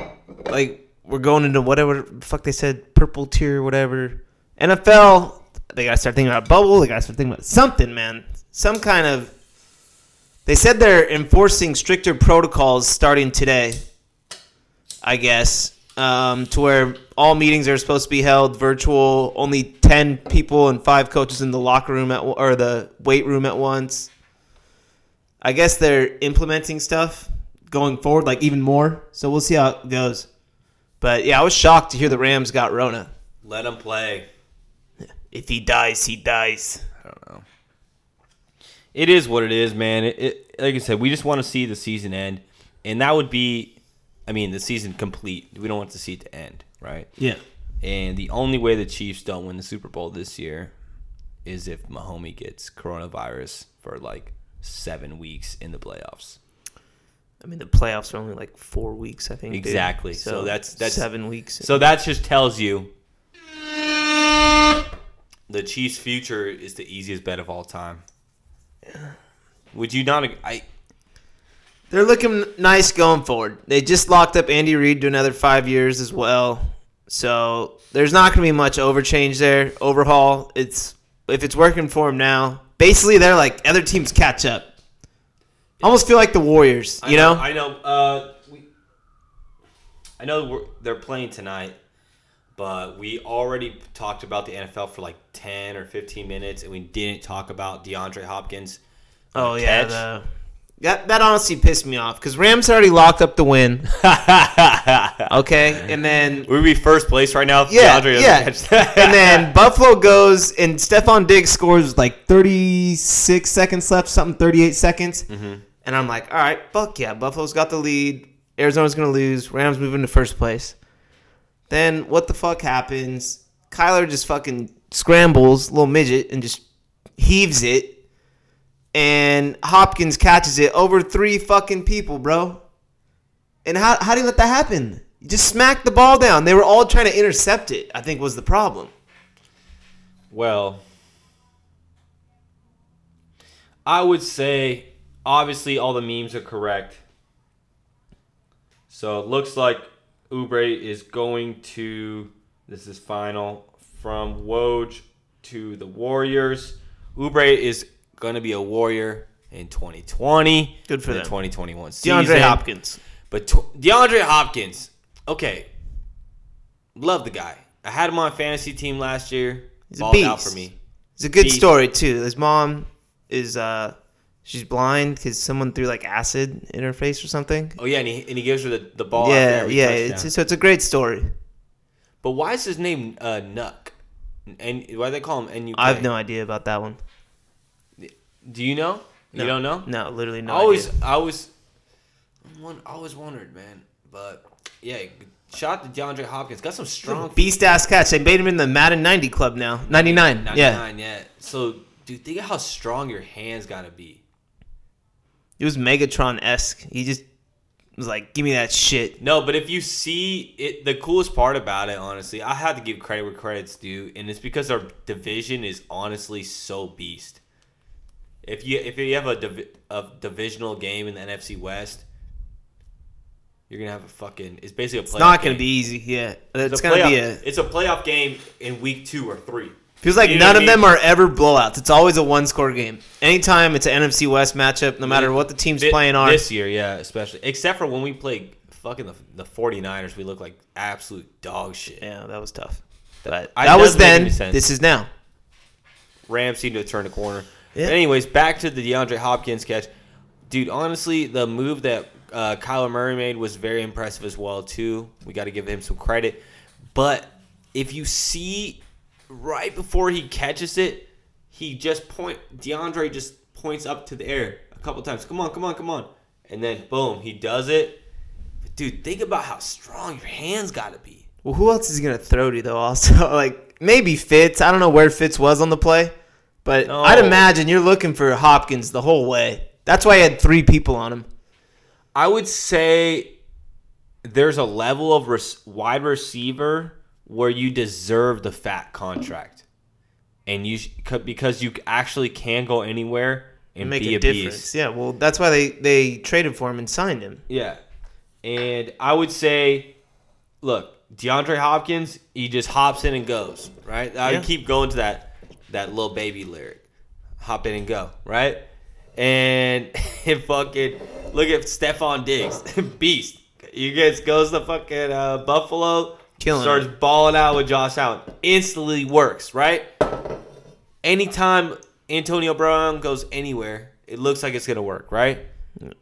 Speaker 3: like, we're going into whatever the fuck they said, purple tier, whatever. NFL, they gotta start thinking about bubble. They gotta start thinking about something, man. Some kind of. They said they're enforcing stricter protocols starting today I guess, um, to where all meetings are supposed to be held virtual. Only ten people and five coaches in the locker room at or the weight room at once. I guess they're implementing stuff going forward, like even more. So we'll see how it goes. But yeah, I was shocked to hear the Rams got Rona.
Speaker 2: Let him play.
Speaker 3: If he dies, he dies. I don't know.
Speaker 2: It is what it is, man. It, it like I said, we just want to see the season end, and that would be, I mean, the season complete. We don't want to see it to end, right?
Speaker 3: Yeah.
Speaker 2: And the only way the Chiefs don't win the Super Bowl this year is if Mahomes gets coronavirus for like seven weeks in the playoffs.
Speaker 3: I mean, the playoffs are only like four weeks, I think.
Speaker 2: Exactly. So that's- that's-
Speaker 3: seven weeks.
Speaker 2: So that just tells you the Chiefs' future is the easiest bet of all time. Would you not? I
Speaker 3: They're looking nice going forward. They just locked up Andy Reid to another five years as well. So there's not going to be much overchange there, overhaul. It's if it's working for him now. Basically, they're like other teams catch up. Almost feel like the Warriors, you
Speaker 2: I
Speaker 3: know?
Speaker 2: I know. Uh, we, I know we're, they're playing tonight, but we already talked about the NFL for like ten or fifteen minutes, and we didn't talk about DeAndre Hopkins.
Speaker 3: oh yeah, the, that that honestly pissed me off because Rams already locked up the win. okay, and then
Speaker 2: We'd be first place right now. If
Speaker 3: Yeah,
Speaker 2: DeAndre doesn't
Speaker 3: yeah.
Speaker 2: catch that.
Speaker 3: and then Buffalo goes and Stefon Diggs scores like 36 seconds left, something 38 seconds.
Speaker 2: Mm-hmm.
Speaker 3: And I'm like, all right, fuck yeah. Buffalo's got the lead. Arizona's going to lose. Rams moving to first place. Then what the fuck happens? Kyler just fucking scrambles, little midget, and just heaves it. And Hopkins catches it over three fucking people, bro. And how, how do you let that happen? You just smacked the ball down. They were all trying to intercept it, I think was the problem.
Speaker 2: Well, I would say obviously all the memes are correct. So it looks like Oubre is going to this is final from Woj to the Warriors. Oubre is going to be a Warrior in 2020.
Speaker 3: Good for
Speaker 2: the
Speaker 3: them.
Speaker 2: 2021 season.
Speaker 3: DeAndre Hopkins.
Speaker 2: But tw- DeAndre Hopkins, okay, love the guy. I had him on a fantasy team last year.
Speaker 3: He's a
Speaker 2: Balled out
Speaker 3: beast.
Speaker 2: for me.
Speaker 3: It's a good
Speaker 2: Beast.
Speaker 3: story too. His mom is uh she's blind because someone threw like acid in her face or something.
Speaker 2: Oh yeah, and he, and he gives her the, the ball.
Speaker 3: yeah, yeah. It's, so it's a great story.
Speaker 2: but why is his name uh, Nuk? And why do they call him And you?
Speaker 3: I have no idea about that one.
Speaker 2: Do you know? You don't know?
Speaker 3: No, literally no.
Speaker 2: I always,
Speaker 3: idea.
Speaker 2: I always, one, I always wondered, man. But yeah, shot to DeAndre Hopkins. Got some strong
Speaker 3: beast ass catch. They made him in the Madden 90 club now. 99.
Speaker 2: 99,
Speaker 3: Yeah,
Speaker 2: yeah. So, dude, think of how strong your hands gotta be.
Speaker 3: it was Megatron esque. He just was like, "Give me that shit."
Speaker 2: No, but if you see it, the coolest part about it, honestly, I had to give credit where credit's due, and it's because our division is honestly so beast. If you if you have a, divi- a divisional game in the NFC West, you're gonna have a fucking. It's basically a playoff.
Speaker 3: It's not gonna
Speaker 2: game.
Speaker 3: be easy. Yeah, it's,
Speaker 2: It's
Speaker 3: gonna
Speaker 2: playoff,
Speaker 3: be a.
Speaker 2: It's a playoff game in week two or three.
Speaker 3: Feels like
Speaker 2: You
Speaker 3: none of
Speaker 2: I
Speaker 3: them are ever blowouts. It's always a one score game. Anytime it's an NFC West matchup, no matter what the teams
Speaker 2: Thi-
Speaker 3: playing are.
Speaker 2: this year, yeah, especially except for when we play fucking the, the 49ers, we look like absolute dog shit.
Speaker 3: Yeah, that was tough. But
Speaker 2: I-
Speaker 3: that was then. This is now.
Speaker 2: Rams seem to turn the corner.
Speaker 3: Yeah.
Speaker 2: Anyways, back to the DeAndre Hopkins catch. Dude, honestly, the move that uh, Kyler Murray made was very impressive as well too. We got to give him some credit. But if you see right before he catches it, he just point DeAndre just points up to the air a couple times. Come on, come on, come on. And then boom, he does it. But dude, think about how strong your hands got to be.
Speaker 3: Well, who else is he gonna throw to though? Also, like maybe Fitz. I don't know where Fitz was on the play, but
Speaker 2: No.
Speaker 3: I'd imagine you're looking for Hopkins the whole way. That's why he had three people on him.
Speaker 2: I would say there's a level of res- wide receiver where you deserve the fat contract, and you sh- because you actually can go anywhere and
Speaker 3: Make
Speaker 2: be
Speaker 3: a
Speaker 2: a,
Speaker 3: difference.
Speaker 2: beast.
Speaker 3: Yeah, well, that's why they they traded for him and signed him.
Speaker 2: Yeah, and I would say, look, DeAndre Hopkins, he just hops in and goes. Right, I
Speaker 3: Yeah.
Speaker 2: keep going to that that little baby lyric, hop in and go. Right, and if fucking look at Stefon Diggs, beast. You gets goes to fucking uh, Buffalo,
Speaker 3: Killing
Speaker 2: starts
Speaker 3: it.
Speaker 2: balling out with Josh Allen. Instantly works, right? Anytime Antonio Brown goes anywhere, it looks like it's gonna work, right?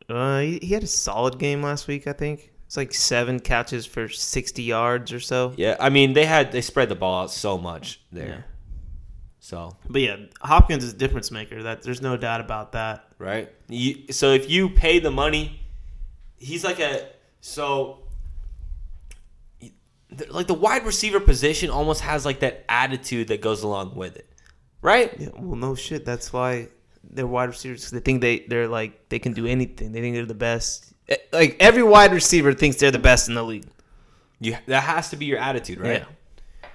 Speaker 3: Uh, he, he had a solid game last week. I think it's like seven catches for sixty yards or so.
Speaker 2: Yeah, I mean they had they spread the ball out so much there.
Speaker 3: Yeah.
Speaker 2: So
Speaker 3: But yeah, Hopkins is a difference maker. That there's no doubt about that.
Speaker 2: right? You, so if you pay the money, he's like a so like the wide receiver position almost has like that attitude that goes along with it, right?
Speaker 3: Yeah, well, no shit. That's why they're wide receivers. They think they they're like they can do anything. They think they're the best. Eh, Like every wide receiver thinks they're the best in the league.
Speaker 2: You that has to be your attitude, right?
Speaker 3: Yeah.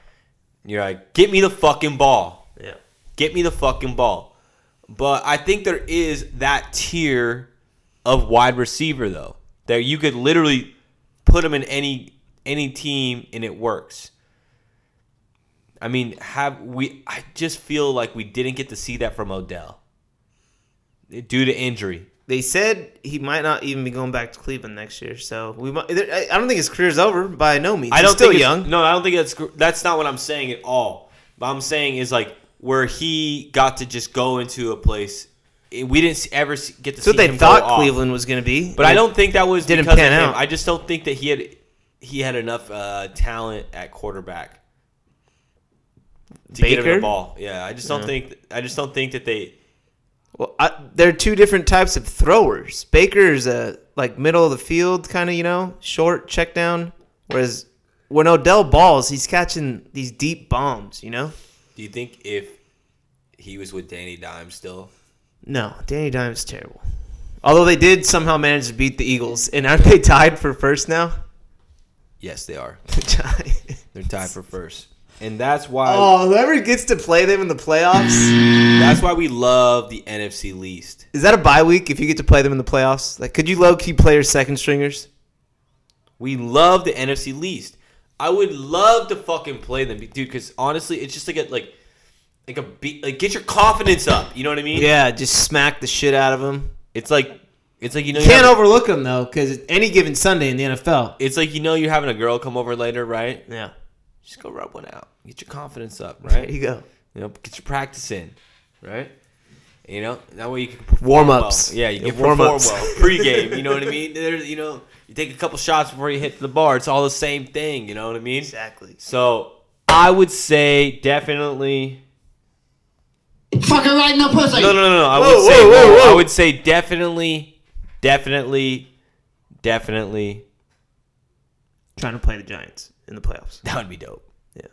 Speaker 2: You're like, get me the fucking ball. Get me the fucking ball. But I think there is that tier of wide receiver though that you could literally put them in any any team and it works. I mean, have we? I just feel like we didn't get to see that from Odell due to injury.
Speaker 3: They said he might not even be going back to Cleveland next year. So we might. I I don't think his career's over by no means.
Speaker 2: I don't
Speaker 3: He's still
Speaker 2: think
Speaker 3: young.
Speaker 2: No, I don't think that's that's not what I'm saying at all. What I'm saying is like where he got to just go into a place. We didn't ever get to
Speaker 3: That's
Speaker 2: see
Speaker 3: what they
Speaker 2: him
Speaker 3: thought
Speaker 2: go off.
Speaker 3: Cleveland was going to be.
Speaker 2: But I don't think that was
Speaker 3: Didn't
Speaker 2: because
Speaker 3: pan
Speaker 2: of him.
Speaker 3: out.
Speaker 2: I just don't think that he had he had enough uh, talent at quarterback to get him the ball. Yeah, I just don't think I just don't think that they.
Speaker 3: Well, I, they're two different types of throwers. Baker's a like middle of the field kind of, you know, short check down, whereas when Odell balls, he's catching these deep bombs. You know.
Speaker 2: Do you think if he was with Danny Dimes still?
Speaker 3: No, Danny Dimes terrible. Although they did somehow manage to beat the Eagles, and aren't they tied for first now?
Speaker 2: Yes, they are. They're tied for first, and that's why.
Speaker 3: oh, whoever gets to play them in the playoffs.
Speaker 2: That's why we love the NFC least.
Speaker 3: Is that a bye week if you get to play them in the playoffs? Like, could you low key play your second stringers?
Speaker 2: We love the NFC least. I would love to fucking play them, dude. Because honestly, it's just like a like, like a beat. Like get your confidence up. You know what I mean?
Speaker 3: Yeah, just smack the shit out of them.
Speaker 2: It's like it's like you know
Speaker 3: You can't
Speaker 2: have-
Speaker 3: overlook them though, because any given Sunday in the NFL.
Speaker 2: It's like you know you're having a girl come over later, right?
Speaker 3: Yeah,
Speaker 2: Just go rub one out. Get your confidence up, right?
Speaker 3: there you go.
Speaker 2: You know, get your practice in, right? You know, that way you can
Speaker 3: Warm-ups.
Speaker 2: Well. Yeah, you
Speaker 3: Yeah,
Speaker 2: can
Speaker 3: warm-ups.
Speaker 2: well pre-game. You know what I mean? There's, you know, you take a couple shots before you hit the bar. It's all the same thing. You know what I mean?
Speaker 3: Exactly.
Speaker 2: So I would say definitely.
Speaker 8: Fucking right in the pussy.
Speaker 2: No, no, no, no. I
Speaker 3: Whoa,
Speaker 2: would say.
Speaker 3: whoa, whoa,
Speaker 2: no,
Speaker 3: whoa.
Speaker 2: I would say definitely, definitely, definitely.
Speaker 3: Trying to play the Giants in the playoffs.
Speaker 2: That would be dope.
Speaker 3: Yeah.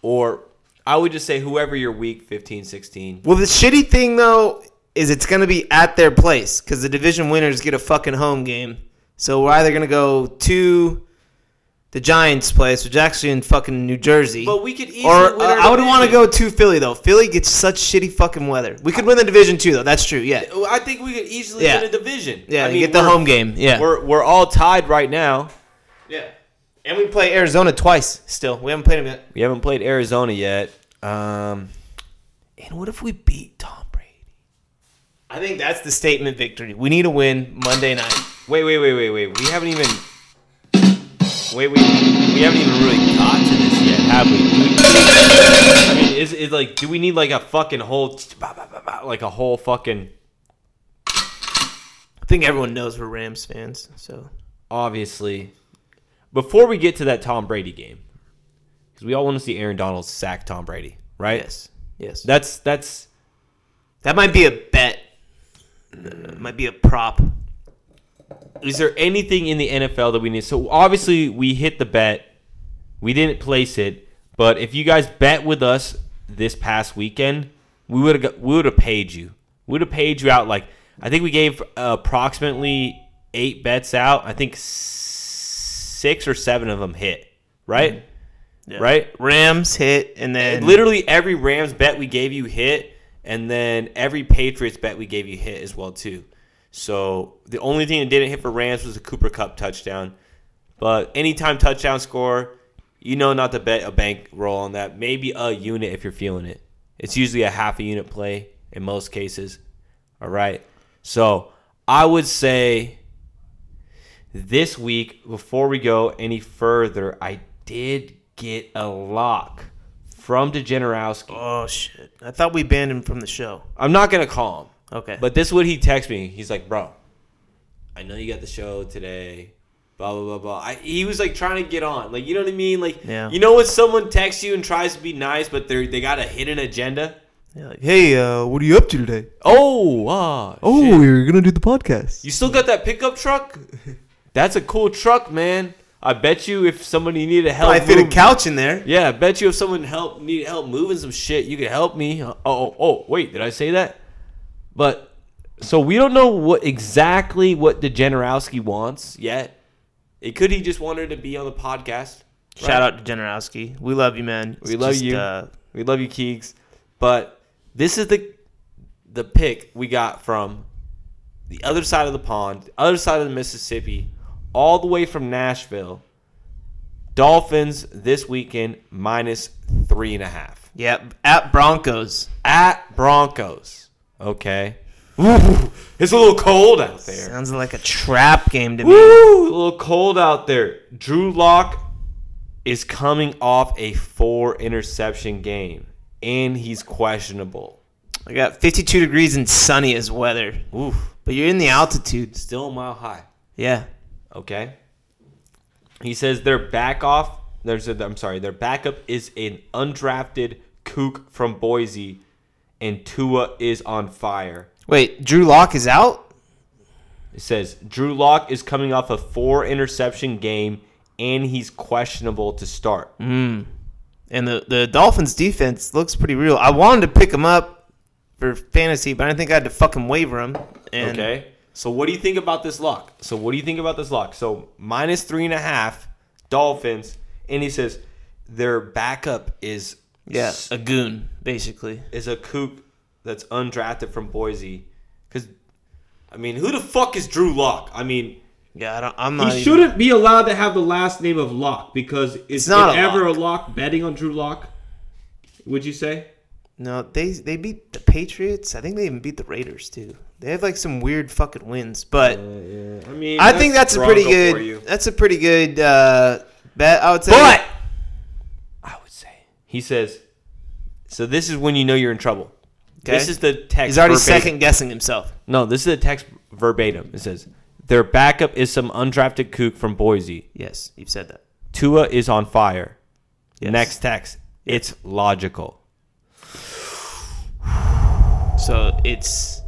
Speaker 2: Or I would just say whoever your week 15, 16.
Speaker 3: Well, the shitty thing though is it's going to be at their place because the division winners get a fucking home game. So we're either going to go to the Giants' place, which is actually in fucking New Jersey.
Speaker 2: But we could easily
Speaker 3: or
Speaker 2: win our
Speaker 3: uh, I would want to
Speaker 2: division.
Speaker 3: go to Philly though. Philly gets such shitty fucking weather. We could win the division too though. That's true. Yeah.
Speaker 2: I think we could easily
Speaker 3: Yeah.
Speaker 2: win a division.
Speaker 3: Yeah.
Speaker 2: I
Speaker 3: you
Speaker 2: mean,
Speaker 3: get the
Speaker 2: we're-
Speaker 3: home game. Yeah.
Speaker 2: We're we're all tied right now.
Speaker 3: yeah. And we play Arizona twice. Still, we haven't played them yet.
Speaker 2: We haven't played Arizona yet. Um, and what if we beat Tom Brady?
Speaker 3: I think that's the statement victory. We need to win Monday night.
Speaker 2: Wait, wait, wait, wait, wait. We haven't even. Wait, wait. We haven't even really got to this yet, have we? We I mean, is is like, do we need like a fucking whole, like a whole fucking?
Speaker 3: I think everyone knows we're Rams fans. So
Speaker 2: Obviously, before we get to that Tom Brady game, because we all want to see Aaron Donald sack Tom Brady, right?
Speaker 3: yes, yes.
Speaker 2: That's that's
Speaker 3: That might be a bet. Might be a prop.
Speaker 2: Is there anything in the NFL that we need? So obviously we hit the bet. We didn't place it, but if you guys bet with us this past weekend, we would have we would have paid you. We would have paid you out like I think we gave approximately eight bets out. I think six or seven of them hit. Right, mm-hmm. right.
Speaker 3: Rams hit, and then
Speaker 2: literally every Rams bet we gave you hit, and then every Patriots bet we gave you hit as well too. So the only thing that didn't hit for Rams was the Cooper Kupp touchdown. But anytime touchdown score, you know not to bet a bank roll on that. Maybe a unit if you're feeling it. It's usually a half a unit play in most cases. All right. So I would say This week, before we go any further, I did get a lock from DeGenerowski.
Speaker 3: Oh shit! I thought we banned him from the show.
Speaker 2: I'm not gonna call him.
Speaker 3: Okay.
Speaker 2: But this is what he texted me. He's like, bro, I know you got the show today. Blah blah blah blah. I, he was like trying to get on, like you know what I mean, like
Speaker 3: Yeah.
Speaker 2: you know when someone texts you and tries to be nice, but they they got a hidden agenda.
Speaker 3: Yeah, like, hey, uh, what are you up to today?
Speaker 2: Oh, ah,
Speaker 3: Oh,
Speaker 2: shit.
Speaker 3: we're gonna do the podcast.
Speaker 2: you still got that pickup truck? That's a cool truck, man. I bet you if somebody needed help,
Speaker 3: I fit a couch in there.
Speaker 2: Yeah, I bet you if someone help needed help moving some shit, you could help me. Oh, oh, oh, wait, did I say that? But so we don't know what exactly what DeGenerowski wants yet. It could he just wanted to be on the podcast.
Speaker 3: Shout out to Generowski. We love you, man.
Speaker 2: We
Speaker 3: It's
Speaker 2: love
Speaker 3: just,
Speaker 2: you.
Speaker 3: Uh,
Speaker 2: We love you, Keegs. But this is the the pick we got from the other side of the pond, the other side of the Mississippi, all the way from Nashville. Dolphins this weekend minus three and a half
Speaker 3: Yep, at Broncos.
Speaker 2: at Broncos. Okay. Ooh, it's a little cold out there.
Speaker 3: Sounds like a trap game to me.
Speaker 2: Woo! A little cold out there. Drew Lock is coming off a four interception game, and he's questionable.
Speaker 3: I got 52 degrees and sunny as weather,
Speaker 2: Oof.
Speaker 3: but you're in the altitude.
Speaker 2: Still a mile high.
Speaker 3: Yeah.
Speaker 2: Okay. He says their back off. There's a, I'm sorry. Their backup is an undrafted kook from Boise, and Tua is on fire.
Speaker 3: Wait, Drew Lock is out?
Speaker 2: It says Drew Lock is coming off a four interception game, and he's questionable to start. Mm.
Speaker 3: And the, the Dolphins defense looks pretty real. I wanted to pick him up for fantasy, but I didn't think I had to fucking waiver him. And
Speaker 2: Okay. So what do you think about this lock? So what do you think about this lock? So minus three and a half Dolphins, and he says their backup is
Speaker 3: Yeah, a goon, basically.
Speaker 2: is a kook that's undrafted from Boise. Because I mean, who the fuck is Drew Lock? I mean,
Speaker 3: Yeah, I don't, I'm not.
Speaker 9: He
Speaker 3: even-
Speaker 9: shouldn't be allowed to have the last name of Lock because is
Speaker 3: not
Speaker 9: it
Speaker 3: a
Speaker 9: ever
Speaker 3: lock.
Speaker 9: a lock betting on Drew Lock? Would you say?
Speaker 3: No, they they beat the Patriots. I think they even beat the Raiders too. They have like some weird fucking wins, but
Speaker 9: I mean,
Speaker 3: I think that's a pretty
Speaker 2: Bronco for you.
Speaker 3: good. That's a pretty good uh, bet. I would say.
Speaker 2: but I would say he says. So this is when you know you're in trouble.
Speaker 3: Okay.
Speaker 2: This is the text.
Speaker 3: he's already
Speaker 2: verbatim.
Speaker 3: second guessing himself.
Speaker 2: No, this is the text verbatim. It says their backup is some undrafted kook from Boise.
Speaker 3: Yes, you've said that.
Speaker 2: Tua is on fire.
Speaker 3: Yes.
Speaker 2: Next text. It's logical.
Speaker 3: So it's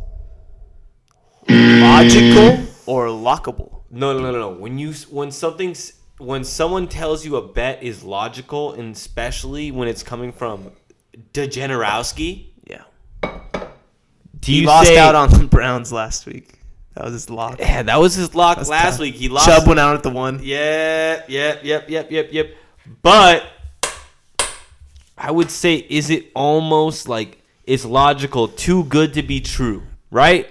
Speaker 3: logical or lockable.
Speaker 2: No, no, no, no. When you when something's when someone tells you a bet is logical, and especially when it's coming from DeGenerowski,
Speaker 3: Yeah.
Speaker 2: do
Speaker 3: He
Speaker 2: you
Speaker 3: lost
Speaker 2: say,
Speaker 3: out on the Browns last week. That was his lock.
Speaker 2: Yeah, that was his lock
Speaker 3: That's
Speaker 2: last
Speaker 3: tough.
Speaker 2: week. He lost.
Speaker 3: Chubb went out at the one.
Speaker 2: Yeah, yep, yep, yep, yep, yep. But I would say, is it almost like it's logical, too good to be true, right?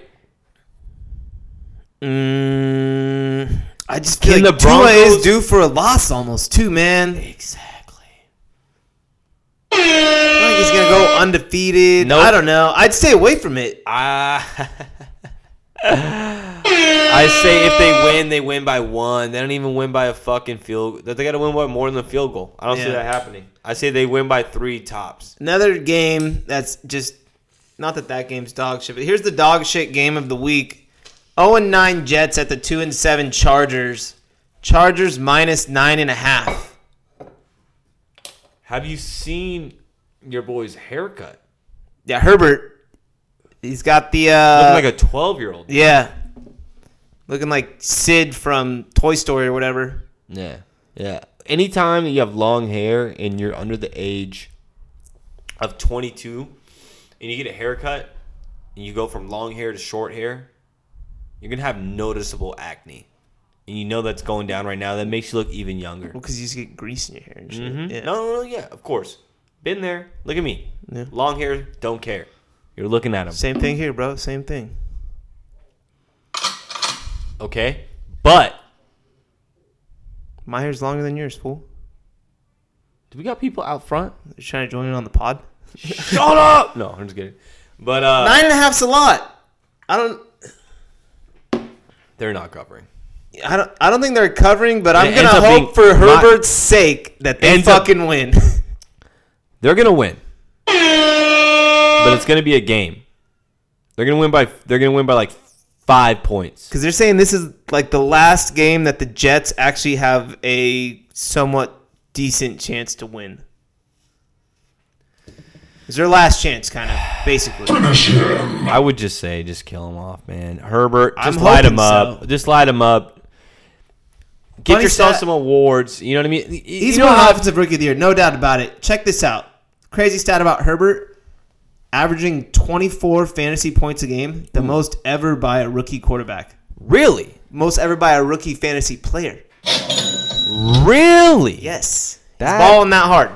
Speaker 3: Mm, I just
Speaker 2: Can
Speaker 3: feel
Speaker 2: the
Speaker 3: like Tua is due for a loss almost too, man.
Speaker 2: Exactly.
Speaker 3: I think he's gonna go undefeated.
Speaker 2: Nope.
Speaker 3: I don't know. I'd stay away from it.
Speaker 2: Ah. I say if they win, they win by one. They don't even win by a fucking field. Goal. They got to win by more than a field goal. I don't see
Speaker 3: Yeah.
Speaker 2: that happening. I say they win by three tops.
Speaker 3: Another game that's just not that that game's dog shit, but here's the dog shit game of the week. 0 and 9 Jets at the 2 and 7 Chargers. Chargers minus nine and a half.
Speaker 2: Have you seen your boy's haircut?
Speaker 3: Yeah, Herbert. He's got the uh
Speaker 2: Looking like a twelve-year-old.
Speaker 3: yeah, looking like Sid from Toy Story or whatever.
Speaker 2: Yeah, yeah. Anytime you have long hair and you're under the age of 22, and you get a haircut, and you go from long hair to short hair, you're gonna have noticeable acne, and you know that's going down right now. That makes you look even younger.
Speaker 3: Well, because you just get grease in your hair and shit.
Speaker 2: Mhm.
Speaker 3: Yeah.
Speaker 2: No, no, no, yeah, of course. Been there. Look at me.
Speaker 3: Yeah.
Speaker 2: Long hair, don't care. You're looking at him.
Speaker 3: Same thing here, bro. Same thing.
Speaker 2: Okay, but
Speaker 3: My hair's longer than yours, fool.
Speaker 2: do we got people out front?
Speaker 3: You're trying to join in on the pod.
Speaker 2: Shut up! No, I'm just kidding. But uh,
Speaker 3: Nine and a half's a lot. I don't.
Speaker 2: They're not covering.
Speaker 3: I don't. I don't think they're covering, but I'm gonna hope for Herbert's sake that they
Speaker 2: Ends up-
Speaker 3: fucking win.
Speaker 2: They're gonna win, but it's gonna be a game. They're gonna win by. They're gonna win by like five points.
Speaker 3: Because they're saying this is like the last game that the Jets actually have a somewhat decent chance to win. It's their last chance, kind of, basically.
Speaker 2: I would just say, just kill him off, man. Herbert,
Speaker 3: I'm
Speaker 2: just light him up.
Speaker 3: so.
Speaker 2: Just light him up. Get
Speaker 3: Funny
Speaker 2: yourself
Speaker 3: stat-
Speaker 2: some awards. You know what I mean?
Speaker 3: He's
Speaker 2: you know
Speaker 3: one
Speaker 2: how-
Speaker 3: offensive rookie of the year, no doubt about it. Check this out. Crazy stat about Herbert: averaging 24 fantasy points a game, the hmm. most ever by a rookie quarterback.
Speaker 2: really,
Speaker 3: Most ever by a rookie fantasy player.
Speaker 2: really.
Speaker 3: Yes,
Speaker 2: That-
Speaker 3: He's balling that hard.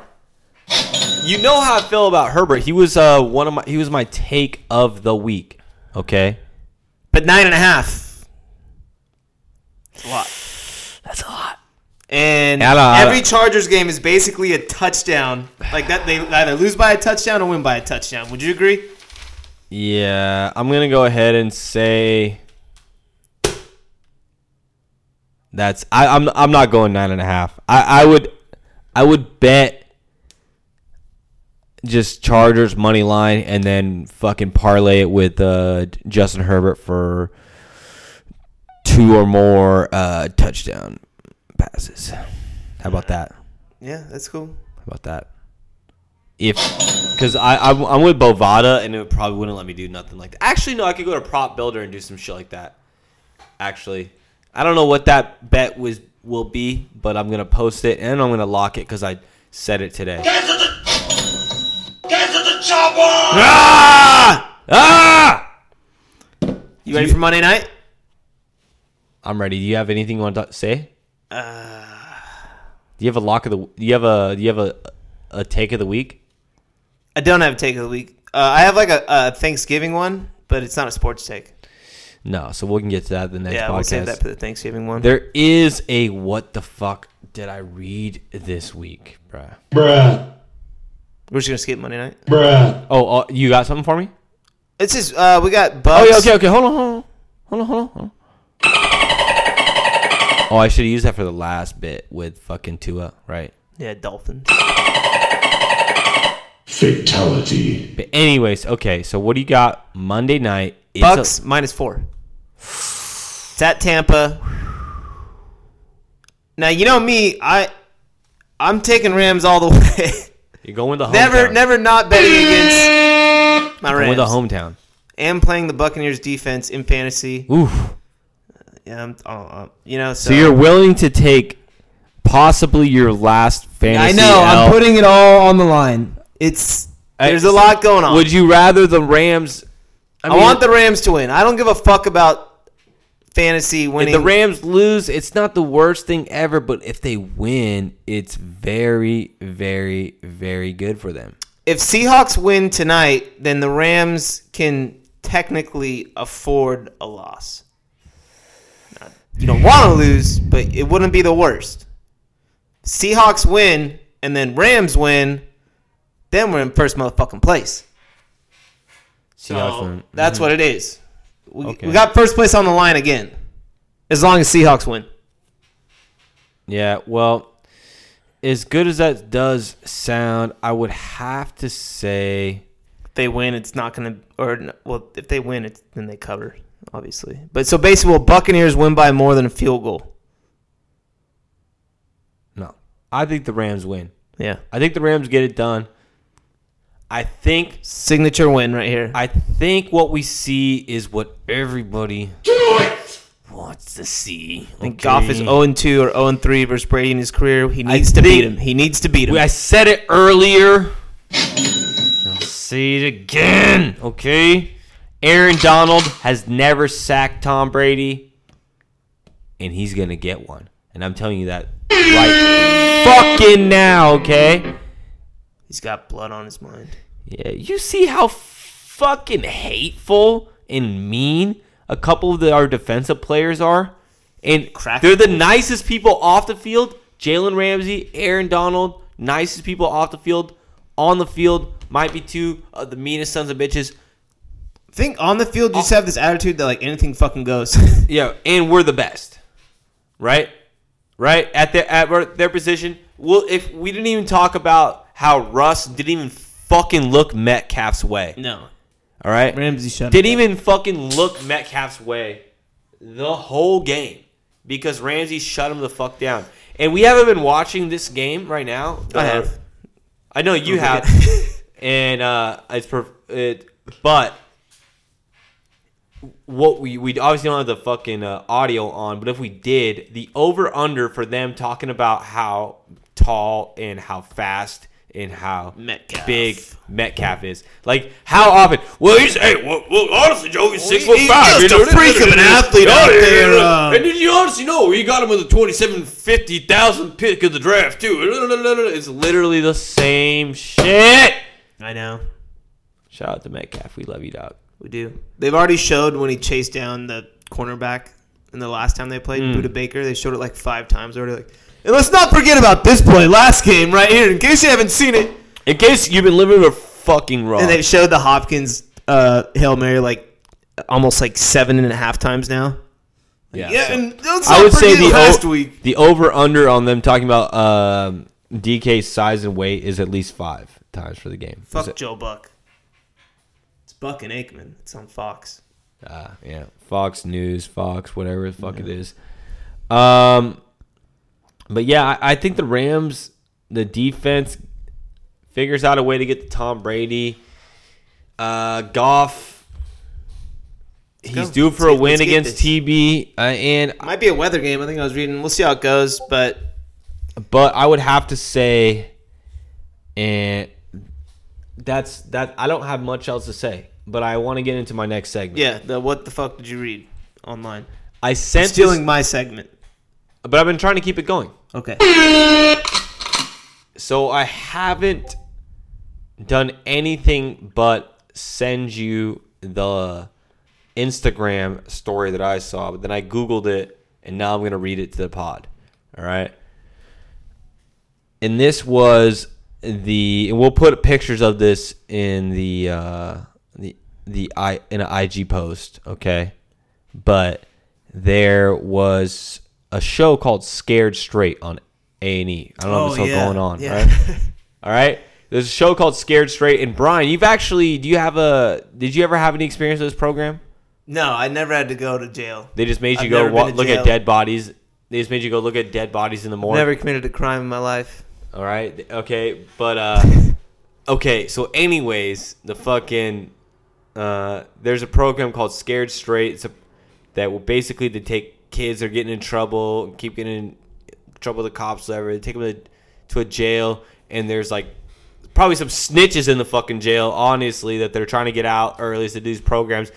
Speaker 2: You know how I feel about Herbert. He was uh one of my. He was my take of the week. Okay,
Speaker 3: But nine and a half. That's a lot.
Speaker 2: that's a lot.
Speaker 3: And
Speaker 2: I don't- I
Speaker 3: every
Speaker 2: don't-
Speaker 3: Chargers game is basically a touchdown. Like that, they either lose by a touchdown or win by a touchdown. Would you agree?
Speaker 2: Yeah, I'm gonna go ahead and say that's. I, I'm. I'm not going nine and a half. I, I would. I would bet just Chargers money line and then fucking parlay it with uh, Justin Herbert for two or more uh, touchdown passes. How about that?
Speaker 3: Yeah, that's cool.
Speaker 2: How about that? If, because I I'm, I'm with Bovada and it probably wouldn't let me do nothing like that. Actually, no, I could go to Prop Builder and do some shit like that. Actually, I don't know what that bet was will be, but I'm gonna post it and I'm gonna lock it because I said it today.
Speaker 6: Get to the, get to the chopper!
Speaker 2: Ah! Ah!
Speaker 3: You ready for Monday night?
Speaker 2: I'm ready. Do you have anything you want to say? Uh, do you have a lock of the? Do you have a? Do you have a a take of the week?
Speaker 3: I don't have a take of the week. Uh, I have like a, a Thanksgiving one, but it's not a sports take.
Speaker 2: No, so we can get to that the next
Speaker 3: yeah,
Speaker 2: podcast.
Speaker 3: we'll save that for the Thanksgiving one.
Speaker 2: There is a what the fuck did I read this week, bruh?
Speaker 8: Bruh.
Speaker 3: We're just gonna skip Monday night.
Speaker 8: Bruh.
Speaker 2: Oh, uh, you got something for me?
Speaker 3: It's just uh, we got Bucks.
Speaker 2: Oh, yeah, okay, okay. Hold on, hold on, hold on, hold on. Hold on. Oh, I should have used that for the last bit with fucking Tua, right?
Speaker 3: Yeah, Dolphins.
Speaker 7: Fatality.
Speaker 2: But anyways, okay. So what do you got Monday night? It's
Speaker 3: Bucks minus four. It's at Tampa. Now you know me. I I'm taking Rams all the way.
Speaker 2: You're going with the hometown.
Speaker 3: never, never not betting against my Rams.
Speaker 2: with the hometown.
Speaker 3: And playing the Buccaneers defense in fantasy.
Speaker 2: Oof.
Speaker 3: Yeah, I'm, oh, uh, you know. So,
Speaker 2: So you're willing to take possibly your last fantasy?
Speaker 3: I know.
Speaker 2: L.
Speaker 3: I'm putting it all on the line. It's there's a lot going on.
Speaker 2: Would you rather the Rams?
Speaker 3: I,
Speaker 2: mean,
Speaker 3: want the Rams to win. I don't give a fuck about fantasy
Speaker 2: If the Rams lose, it's not the worst thing ever. But if they win, it's very, very, very good for them.
Speaker 3: if Seahawks win tonight, then the Rams can technically afford a loss. You don't want to lose, but it wouldn't be the worst. Seahawks win and then Rams win, then we're in first motherfucking place.
Speaker 2: Seahawks
Speaker 3: So
Speaker 2: win.
Speaker 3: that's mm-hmm. what it is. We,
Speaker 2: Okay.
Speaker 3: we got first place on the line again, as long as Seahawks win.
Speaker 2: Yeah, well, as good as that does sound, I would have to say
Speaker 3: If they win, it's not gonna. Or well, if they win, it's then they cover, obviously. But so basically, will Buccaneers win by more than a field goal?
Speaker 2: no. I think the Rams win.
Speaker 3: Yeah,
Speaker 2: I think the Rams get it done. I think
Speaker 3: signature win right here.
Speaker 2: I think what we see is what everybody wants to see.
Speaker 3: I think Goff is
Speaker 2: okay?
Speaker 3: 0 2 or 0 3 versus Brady in his career. He needs to beat him. He needs to beat him.
Speaker 2: I said it earlier. I'll say it again. Okay. Aaron Donald has never sacked Tom Brady, and he's gonna get one. And I'm telling you that right fucking now. Okay.
Speaker 3: He's got blood on his mind.
Speaker 2: Yeah. You see how fucking hateful and mean a couple of the, our defensive players are, and
Speaker 3: Crack-
Speaker 2: they're the nicest people off the field. Jalen Ramsey, Aaron Donald, nicest people off the field. On the field, might be two of the meanest sons of bitches.
Speaker 3: I think on the field, you just oh. have this attitude that like anything fucking goes.
Speaker 2: Yeah, and we're the best. right? Right at their at their position. Well, if we didn't even talk about how Russ didn't even fucking look Metcalf's way.
Speaker 3: No.
Speaker 2: All right,
Speaker 3: Ramsey shut him.
Speaker 2: didn't
Speaker 3: him
Speaker 2: even fucking look Metcalf's way the whole game because Ramsey shut him the fuck down. And we haven't been watching this game right now.
Speaker 3: I have.
Speaker 2: I know you have, and uh, it's per- it, but what we we obviously don't have the fucking uh, audio on, but if we did, the over under for them talking about how tall and how fast and how
Speaker 3: Metcalf.
Speaker 2: big Metcalf is, like how often? Well, he's hey, well, well honestly, Joe, he's six foot
Speaker 3: he's just a
Speaker 2: know,
Speaker 3: freak of an athlete out there, uh,
Speaker 2: and did you honestly know he got him with a twenty-seven fifty thousand pick of the draft too? It's literally the same shit.
Speaker 3: I know.
Speaker 2: Shout out to Metcalf. We love you, dog.
Speaker 3: We do. They've already showed when he chased down the cornerback in the last time they played
Speaker 2: Mm.
Speaker 3: Budda Baker. They showed it like five times already. Like, and let's not forget about this play last game right here, in case you haven't seen it.
Speaker 2: In case you've been living a fucking wrong.
Speaker 3: And they showed the Hopkins uh, hail mary like almost like seven and a half times now.
Speaker 2: yeah,
Speaker 3: Yeah,
Speaker 2: so-
Speaker 3: and let's
Speaker 2: I would say the
Speaker 3: last
Speaker 2: o-
Speaker 3: week.
Speaker 2: the over under on them talking about um, DK's size and weight is at least five times for the game.
Speaker 3: Fuck
Speaker 2: it-
Speaker 3: Joe Buck. It's Buck and Aikman. It's on Fox.
Speaker 2: Uh, yeah, Fox News, Fox, whatever the fuck it is. Um, but yeah, I, I think the Rams, the defense figures out a way to get to Tom Brady. Uh, Goff, he's
Speaker 3: go.
Speaker 2: due for
Speaker 3: Let's
Speaker 2: a win against
Speaker 3: this.
Speaker 2: TB, uh, and
Speaker 3: Might be a weather game. I think I was reading. We'll see how it goes. But
Speaker 2: but I would have to say, and that's that. I don't have much else to say, but I want to get into my next segment.
Speaker 3: yeah, the what the fuck did you read online?
Speaker 2: I sent
Speaker 3: Stealing
Speaker 2: this-
Speaker 3: my segment.
Speaker 2: But I've been trying to keep it going.
Speaker 3: Okay.
Speaker 2: So I haven't done anything but send you the Instagram story that I saw, but then I Googled it and now I'm going to read it to the pod. All right. And this was the, and we'll put pictures of this in the, uh, the, the I, in an IG post. Okay. But there was a show called Scared Straight on A&E. I don't know if it's
Speaker 3: Oh,
Speaker 2: still
Speaker 3: yeah.
Speaker 2: going on,
Speaker 3: Yeah.
Speaker 2: right? All right. There's a show called Scared Straight, and Brian, you've actually, do you have a, did you ever have any experience with this program?
Speaker 3: No, I never had to go to jail.
Speaker 2: They just made you
Speaker 3: I've
Speaker 2: go wa- look
Speaker 3: jail.
Speaker 2: at dead bodies. They just made you go look at dead bodies in the morning.
Speaker 3: Never committed a crime in my life.
Speaker 2: All right. Okay. But uh okay, so anyways, the fucking uh there's a program called Scared Straight it's a, that will basically they take kids are getting in trouble keep getting in trouble with the cops whatever. They take them to, to a jail and there's like probably some snitches in the fucking jail, honestly, that they're trying to get out early to do these programs.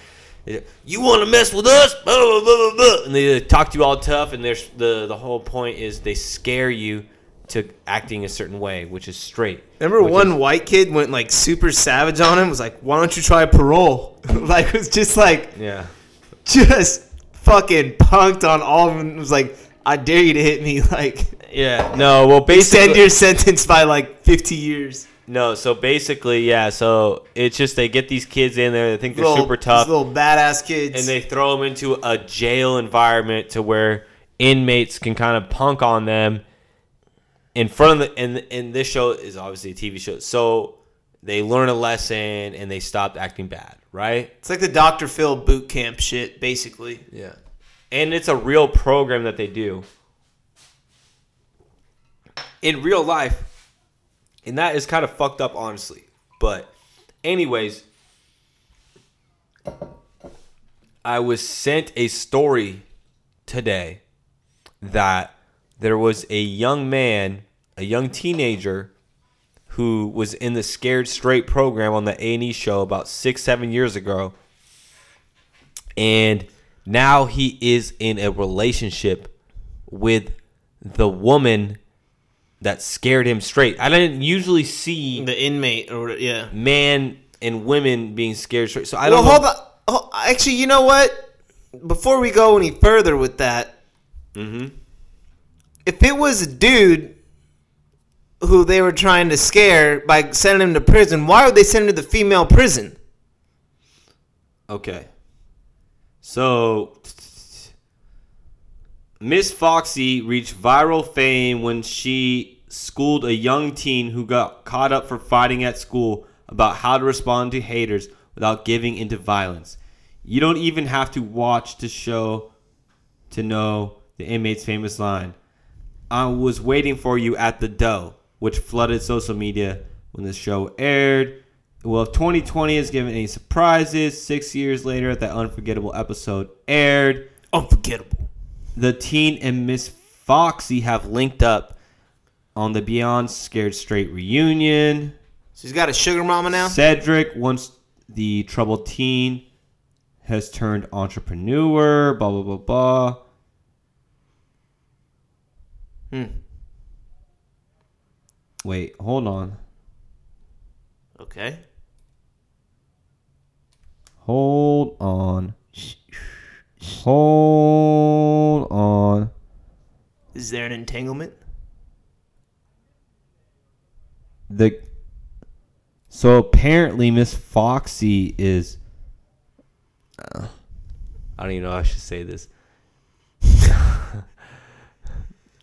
Speaker 2: You want to mess with us? Blah, blah, blah, blah, blah. And they talk to you all tough, and there's the the whole point is they scare you to acting a certain way, which is straight.
Speaker 3: Remember one
Speaker 2: is-
Speaker 3: white kid went like super savage on him. Was like, "Why don't you try parole?" like it was just like
Speaker 2: yeah.
Speaker 3: just fucking punked on all of them. It was like, "I dare you to hit me!" Like
Speaker 2: Yeah. No. Well,
Speaker 3: extend
Speaker 2: basically,
Speaker 3: your sentence by like fifty years.
Speaker 2: no. So basically, yeah. So it's just they get these kids in there. They think they're
Speaker 3: Little-
Speaker 2: super tough.
Speaker 3: these little badass kids.
Speaker 2: and they throw them into a jail environment to where inmates can kind of punk on them in front of the and and this show is obviously a TV show so they learn a lesson and they stopped acting bad right
Speaker 3: it's like the Dr. Phil boot camp shit, basically.
Speaker 2: yeah and it's a real program that they do in real life and that is kind of fucked up honestly but anyways I was sent a story today that there was a young man, a young teenager, who was in the Scared Straight program on the A and E show about six, seven years ago, and now he is in a relationship with the woman that scared him straight. I didn't usually see
Speaker 3: The inmate or yeah.
Speaker 2: man and women being scared straight. So I don't know.
Speaker 3: hold on. Oh, actually, you know what? Before we go any further with that,
Speaker 2: Mhm.
Speaker 3: if it was a dude who they were trying to scare by sending him to prison, why would they send him to the female prison?
Speaker 2: Okay. So Miss Foxy reached viral fame when she schooled a young teen who got caught up for fighting at school about how to respond to haters without giving into violence. You don't even have to watch the show to know the inmate's famous line. I was waiting for you at the dough, which flooded social media when the show aired. Well, if 2020 has given any surprises, six years later, that unforgettable episode aired.
Speaker 3: Unforgettable.
Speaker 2: The teen and Miss Foxy have linked up on the Beyond Scared Straight reunion.
Speaker 3: She's got a sugar mama now.
Speaker 2: Cedric, once the troubled teen, has turned entrepreneur. Blah blah blah blah.
Speaker 3: Hmm.
Speaker 2: Wait, hold on.
Speaker 3: Okay.
Speaker 2: Hold on. Hold on.
Speaker 3: Is there an entanglement?
Speaker 2: The so apparently Miss Foxy is. uh, I don't even know how I should say this.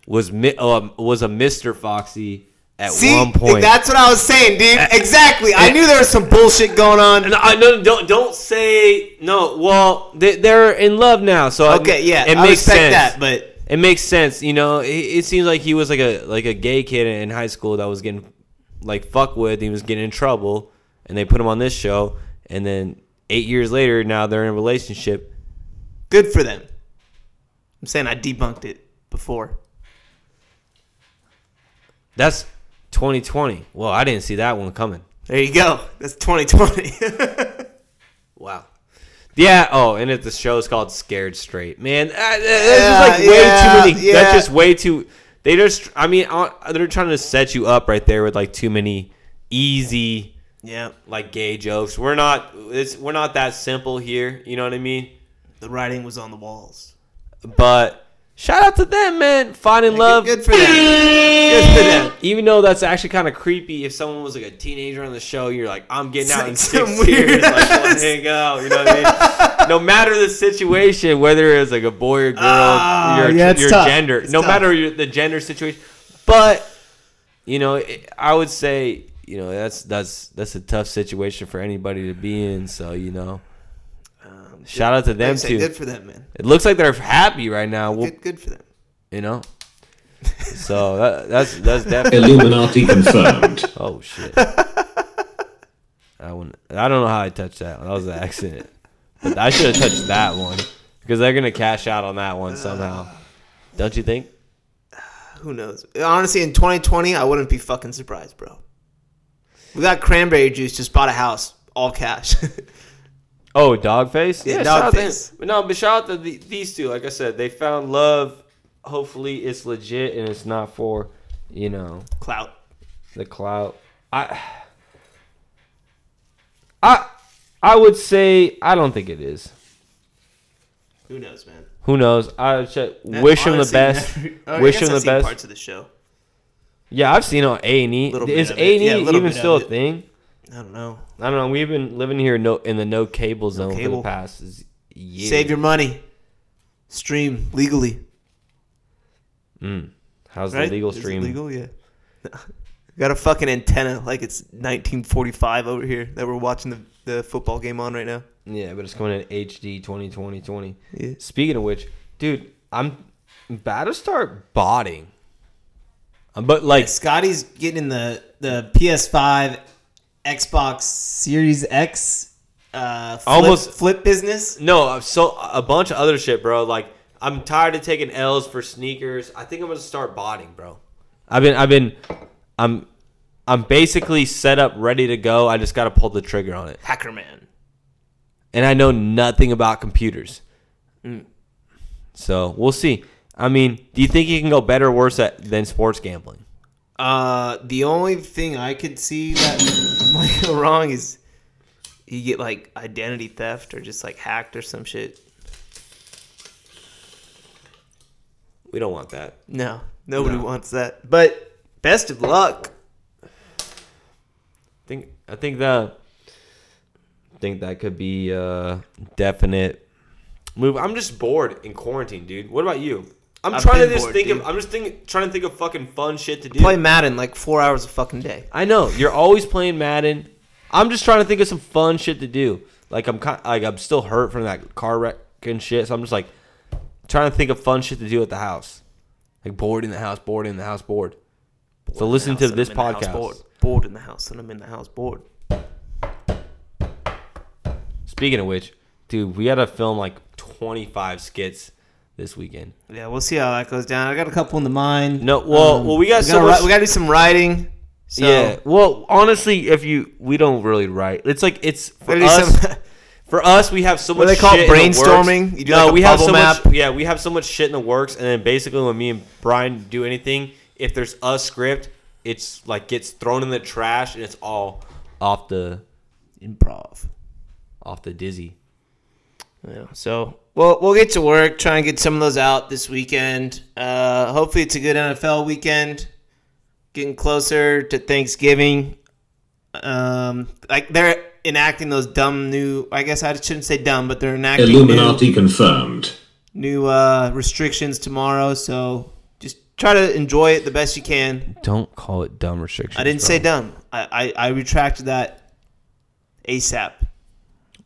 Speaker 2: was mi- um, was a Mister Foxy at
Speaker 3: See,
Speaker 2: one point.
Speaker 3: that's what I was saying, dude. Exactly. I knew there was some bullshit going on.
Speaker 2: No, I no, don't don't say no. Well, they, they're in love now, so it-
Speaker 3: Okay, yeah,
Speaker 2: it
Speaker 3: I
Speaker 2: makes
Speaker 3: respect
Speaker 2: sense.
Speaker 3: that, but-
Speaker 2: it makes sense. You know, it, it seems like he was like a like a gay kid in high school that was getting like fucked with. He was getting in trouble, and they put him on this show. And then eight years later, now they're in a relationship.
Speaker 3: Good for them. I'm saying I debunked it before.
Speaker 2: That's 2020. Well, I didn't see that one coming.
Speaker 3: There you go. That's 2020.
Speaker 2: Wow. Yeah. Oh, and it, the show is called Scared Straight. Man, that's
Speaker 3: Yeah,
Speaker 2: just like way
Speaker 3: yeah,
Speaker 2: too many.
Speaker 3: yeah.
Speaker 2: That's just way too. They just. I mean, uh, they're trying to set you up right there with like too many easy,
Speaker 3: yeah.
Speaker 2: like gay jokes. We're not. It's we're not that simple here. You know what I mean?
Speaker 3: The writing was on the walls.
Speaker 2: But shout out to them, man. Finding love.
Speaker 3: Good for them. Good for them.
Speaker 2: Even though that's actually kind of creepy, if someone was like a teenager on the show, you're like, I'm getting out in
Speaker 3: It's
Speaker 2: six
Speaker 3: weird
Speaker 2: years, like,
Speaker 3: ass-
Speaker 2: let's hang out. You know what I mean? no matter the situation, whether it's like a boy or girl,
Speaker 3: Ah,
Speaker 2: your,
Speaker 3: yeah,
Speaker 2: your
Speaker 3: tough.
Speaker 2: gender,
Speaker 3: It's
Speaker 2: no
Speaker 3: tough.
Speaker 2: matter your, the gender situation. But you know, it, I would say, you know, that's that's that's a tough situation for anybody to be in. So you know, shout out to
Speaker 3: Like
Speaker 2: them
Speaker 3: say,
Speaker 2: too.
Speaker 3: Good for them, man.
Speaker 2: It looks like they're happy right now. Well,
Speaker 3: Good, good for them.
Speaker 2: you know. So that, that's that's definitely
Speaker 7: Illuminati confirmed.
Speaker 2: Oh shit! I wouldn't. I don't know how I touched that. That was an accident. But I should have touched that one because they're gonna cash out on that one somehow. Don't you think?
Speaker 3: Who knows? Honestly, in 2020, I wouldn't be fucking surprised, bro. We got cranberry juice. Just bought a house, all cash.
Speaker 2: Oh, Dogface.
Speaker 3: Yeah,
Speaker 2: shout out to
Speaker 3: Dogface.
Speaker 2: But no, but shout out to the, these two. Like I said, they found love. Hopefully, it's legit and it's not for, you know,
Speaker 3: Clout.
Speaker 2: the clout. I, I, I would say I don't think it is.
Speaker 3: Who knows, man?
Speaker 2: Who knows? I should wish him the
Speaker 3: Honestly,
Speaker 2: best.
Speaker 3: never- I
Speaker 2: wish
Speaker 3: guess
Speaker 2: him
Speaker 3: I've
Speaker 2: the
Speaker 3: seen
Speaker 2: best.
Speaker 3: Parts of the show.
Speaker 2: Yeah, I've seen on A and E.
Speaker 3: Little bit
Speaker 2: Is
Speaker 3: of
Speaker 2: A and E
Speaker 3: Yeah, a little
Speaker 2: even
Speaker 3: bit
Speaker 2: still a
Speaker 3: it.
Speaker 2: thing?
Speaker 3: I don't know.
Speaker 2: I don't know. We've been living here no in the no cable zone for
Speaker 3: cable.
Speaker 2: the past year.
Speaker 3: Save your money. Stream legally.
Speaker 2: Mm. How's
Speaker 3: Right?
Speaker 2: the legal stream?
Speaker 3: legal, yeah. Got a fucking antenna like it's 1945 over here that we're watching the, the football game on right now.
Speaker 2: Yeah, but it's coming in HD 2020 20.
Speaker 3: Yeah.
Speaker 2: Speaking of which, dude, I'm about to start botting. Um, But like,
Speaker 3: Scotty's getting the the PS5, Xbox Series X, uh, flip,
Speaker 2: Almost-
Speaker 3: flip business.
Speaker 2: no, so a bunch of other shit, bro. Like, I'm tired of taking L's for sneakers. I think I'm gonna start botting, bro. I've been, I've been, I'm, I'm basically set up, ready to go. I just gotta pull the trigger on it.
Speaker 3: Hacker man.
Speaker 2: and I know nothing about computers. So we'll see. I mean, do you think you can go better or worse at, than sports gambling?
Speaker 3: Uh, the only thing I could see that might go wrong is you get like identity theft or just like hacked or some shit.
Speaker 2: We don't want that.
Speaker 3: No, nobody
Speaker 2: No.
Speaker 3: wants that. But best of luck.
Speaker 2: I think I think that I think that could be a definite move. I'm just bored in quarantine, dude. What about you? I'm
Speaker 3: I've
Speaker 2: trying to just
Speaker 3: bored,
Speaker 2: think
Speaker 3: dude.
Speaker 2: of. I'm just thinking, trying to think of fucking fun shit to do.
Speaker 3: Play Madden like four hours a fucking day.
Speaker 2: I know you're always playing Madden. I'm just trying to think of some fun shit to do. Like I'm kind, like I'm still hurt from that car wreck and shit. So I'm just like trying to think of fun shit to do at the house. Like bored in the house, bored in the house, bored. so listen to this
Speaker 3: I'm in the house
Speaker 2: podcast.
Speaker 3: Bored. bored in the house, and I'm in the house bored.
Speaker 2: Speaking of which, dude, we got to film like 25 skits this weekend.
Speaker 3: Yeah, we'll see how that goes down. I got a couple in the mind.
Speaker 2: No, well, um, well, we got so
Speaker 3: gotta,
Speaker 2: much-
Speaker 3: we got to do some writing. So,
Speaker 2: yeah. Well, honestly, if you we don't really write. It's like it's for us.
Speaker 3: some-
Speaker 2: for us, we have so much.
Speaker 3: What they call it?
Speaker 2: shit in the works.
Speaker 3: Brainstorming? You do
Speaker 2: no,
Speaker 3: like a
Speaker 2: we have so
Speaker 3: bubble
Speaker 2: much. Yeah, we have so much shit in the works, and then basically when me and Brian do anything, if there's a script, it's like gets thrown in the trash, and it's all off the
Speaker 3: improv.
Speaker 2: off the dizzy.
Speaker 3: Yeah. So we'll we'll get to work. Try and get some of those out this weekend. Uh, hopefully, it's a good NFL weekend. Getting closer to Thanksgiving. Um, like they're enacting those dumb new. I guess I shouldn't say dumb, but they're enacting new,
Speaker 7: Illuminati confirmed.
Speaker 3: new uh, restrictions tomorrow. So just try to enjoy it the best you can.
Speaker 2: Don't call it dumb restrictions.
Speaker 3: I didn't say dumb. I, I, I retracted that ASAP.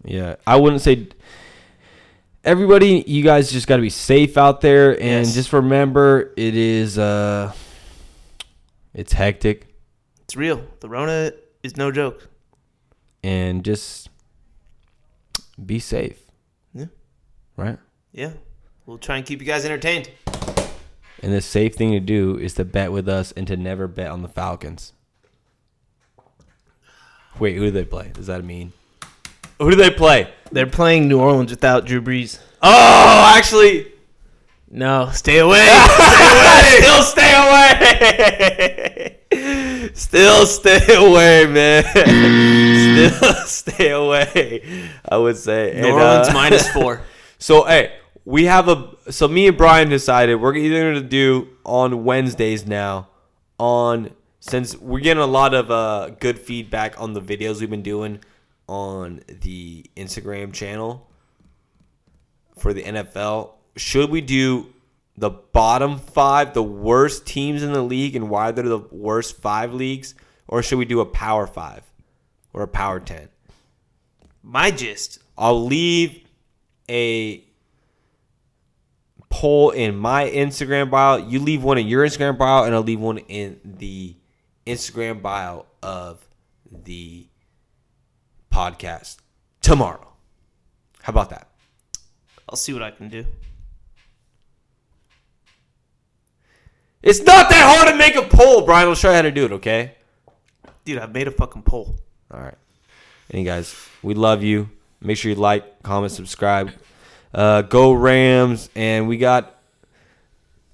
Speaker 2: Yeah, I wouldn't say. Everybody, you guys just got to be safe out there, and
Speaker 3: Yes.
Speaker 2: just remember, it is uh, it's hectic,
Speaker 3: It's real. The Rona is no joke.
Speaker 2: and just be safe.
Speaker 3: Yeah.
Speaker 2: Right.
Speaker 3: Yeah. We'll try and keep you guys entertained.
Speaker 2: And the safe thing to do is to bet with us and to never bet on the Falcons. Wait, who do they play? Does that mean? Who do they play?
Speaker 3: They're playing New Orleans without Drew Brees.
Speaker 2: Oh, actually,
Speaker 3: No, stay away.
Speaker 2: Still stay away. Still stay away, man. Still stay away. I would say.
Speaker 3: New
Speaker 2: And,
Speaker 3: Orleans
Speaker 2: uh,
Speaker 3: minus four.
Speaker 2: So hey, we have a. So me and Brian decided we're either gonna do on Wednesdays now. On since we're getting a lot of uh, good feedback on the videos we've been doing on the Instagram channel for the NFL. Should we do the bottom five, the worst teams in the league, and why they're the worst five leagues, or should we do a power five or a power ten?
Speaker 3: My gist.
Speaker 2: I'll leave a poll in my Instagram bio. You leave one in your Instagram bio, and I'll leave one in the Instagram bio of the podcast tomorrow. How about that?
Speaker 3: I'll see what I can do.
Speaker 2: It's not that hard to make a poll, Brian. I'll show you how to do it, okay?
Speaker 3: Dude, I've made a fucking poll.
Speaker 2: All right. Any guys, we love you. Make sure you like, comment, subscribe. Uh, go Rams, and we got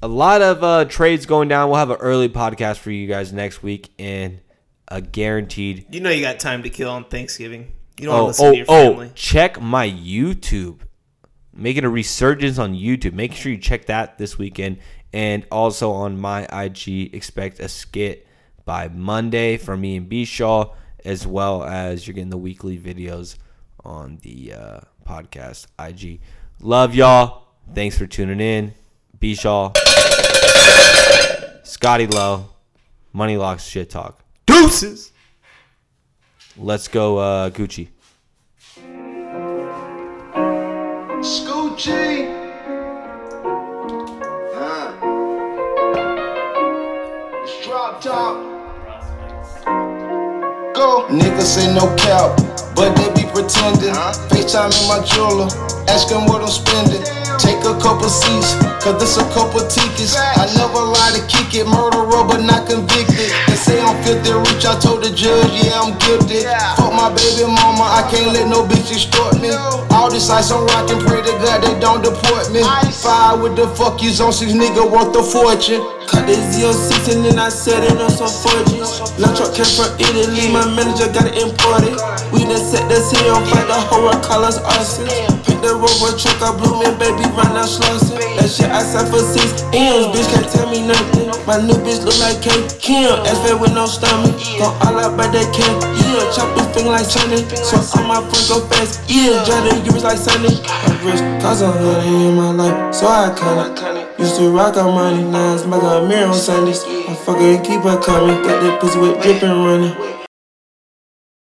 Speaker 2: a lot of uh, trades going down. We'll have an early podcast for you guys next week, and a guaranteed.
Speaker 3: You know you got time to kill on Thanksgiving. You don't
Speaker 2: Oh,
Speaker 3: listen
Speaker 2: oh,
Speaker 3: to your
Speaker 2: oh!
Speaker 3: family.
Speaker 2: Check my YouTube. Making a resurgence on YouTube. Make sure you check that this weekend, and also on my IG. Expect a skit by Monday from me and B Shaw, as well as you're getting the weekly videos on the uh, podcast IG. Love y'all. Thanks for tuning in. B Shaw, Scotty Lowe, Money Locks Shit Talk.
Speaker 3: Deuces.
Speaker 2: Let's go, uh, Gucci.
Speaker 1: Scoochie. Uh. It's drop top. Go. Niggas say no cap, but they be pretending. FaceTime in my jeweler, ask him what I'm spending. Take a couple seats, cause this a couple tickets. I never lie to kick it, murderer but not convicted. They say I'm filthy rich, I told the judge, yeah, I'm guilty. Fuck my baby mama, I can't let no bitch extort me. All this ice I'm rocking, pray to God they don't deport me. Five with the fuck yous on six nigga worth a fortune.
Speaker 6: Cut the Z06 and then I set it on some 4Gs. Lunch truck came from Italy, my manager got it imported. We done set the city on fire, the whole world call us arson. Pick the Rover truck, I blew me, baby, run out Schlosser. That shit I signed for six M's, bitch can't tell me nothing. My new bitch look like K. Kim, S fat with no stomach. Go all out by that can, yeah. Chop his finger like Sunny. So all my friends go fast, yeah. Drive the gears like Sunny. I'm rich, cause I'm in my life, so I kinda. Used to rock out money, now it's my girl mirror on Sundays. I fuck her and keep her coming. Got that pussy with dripping running.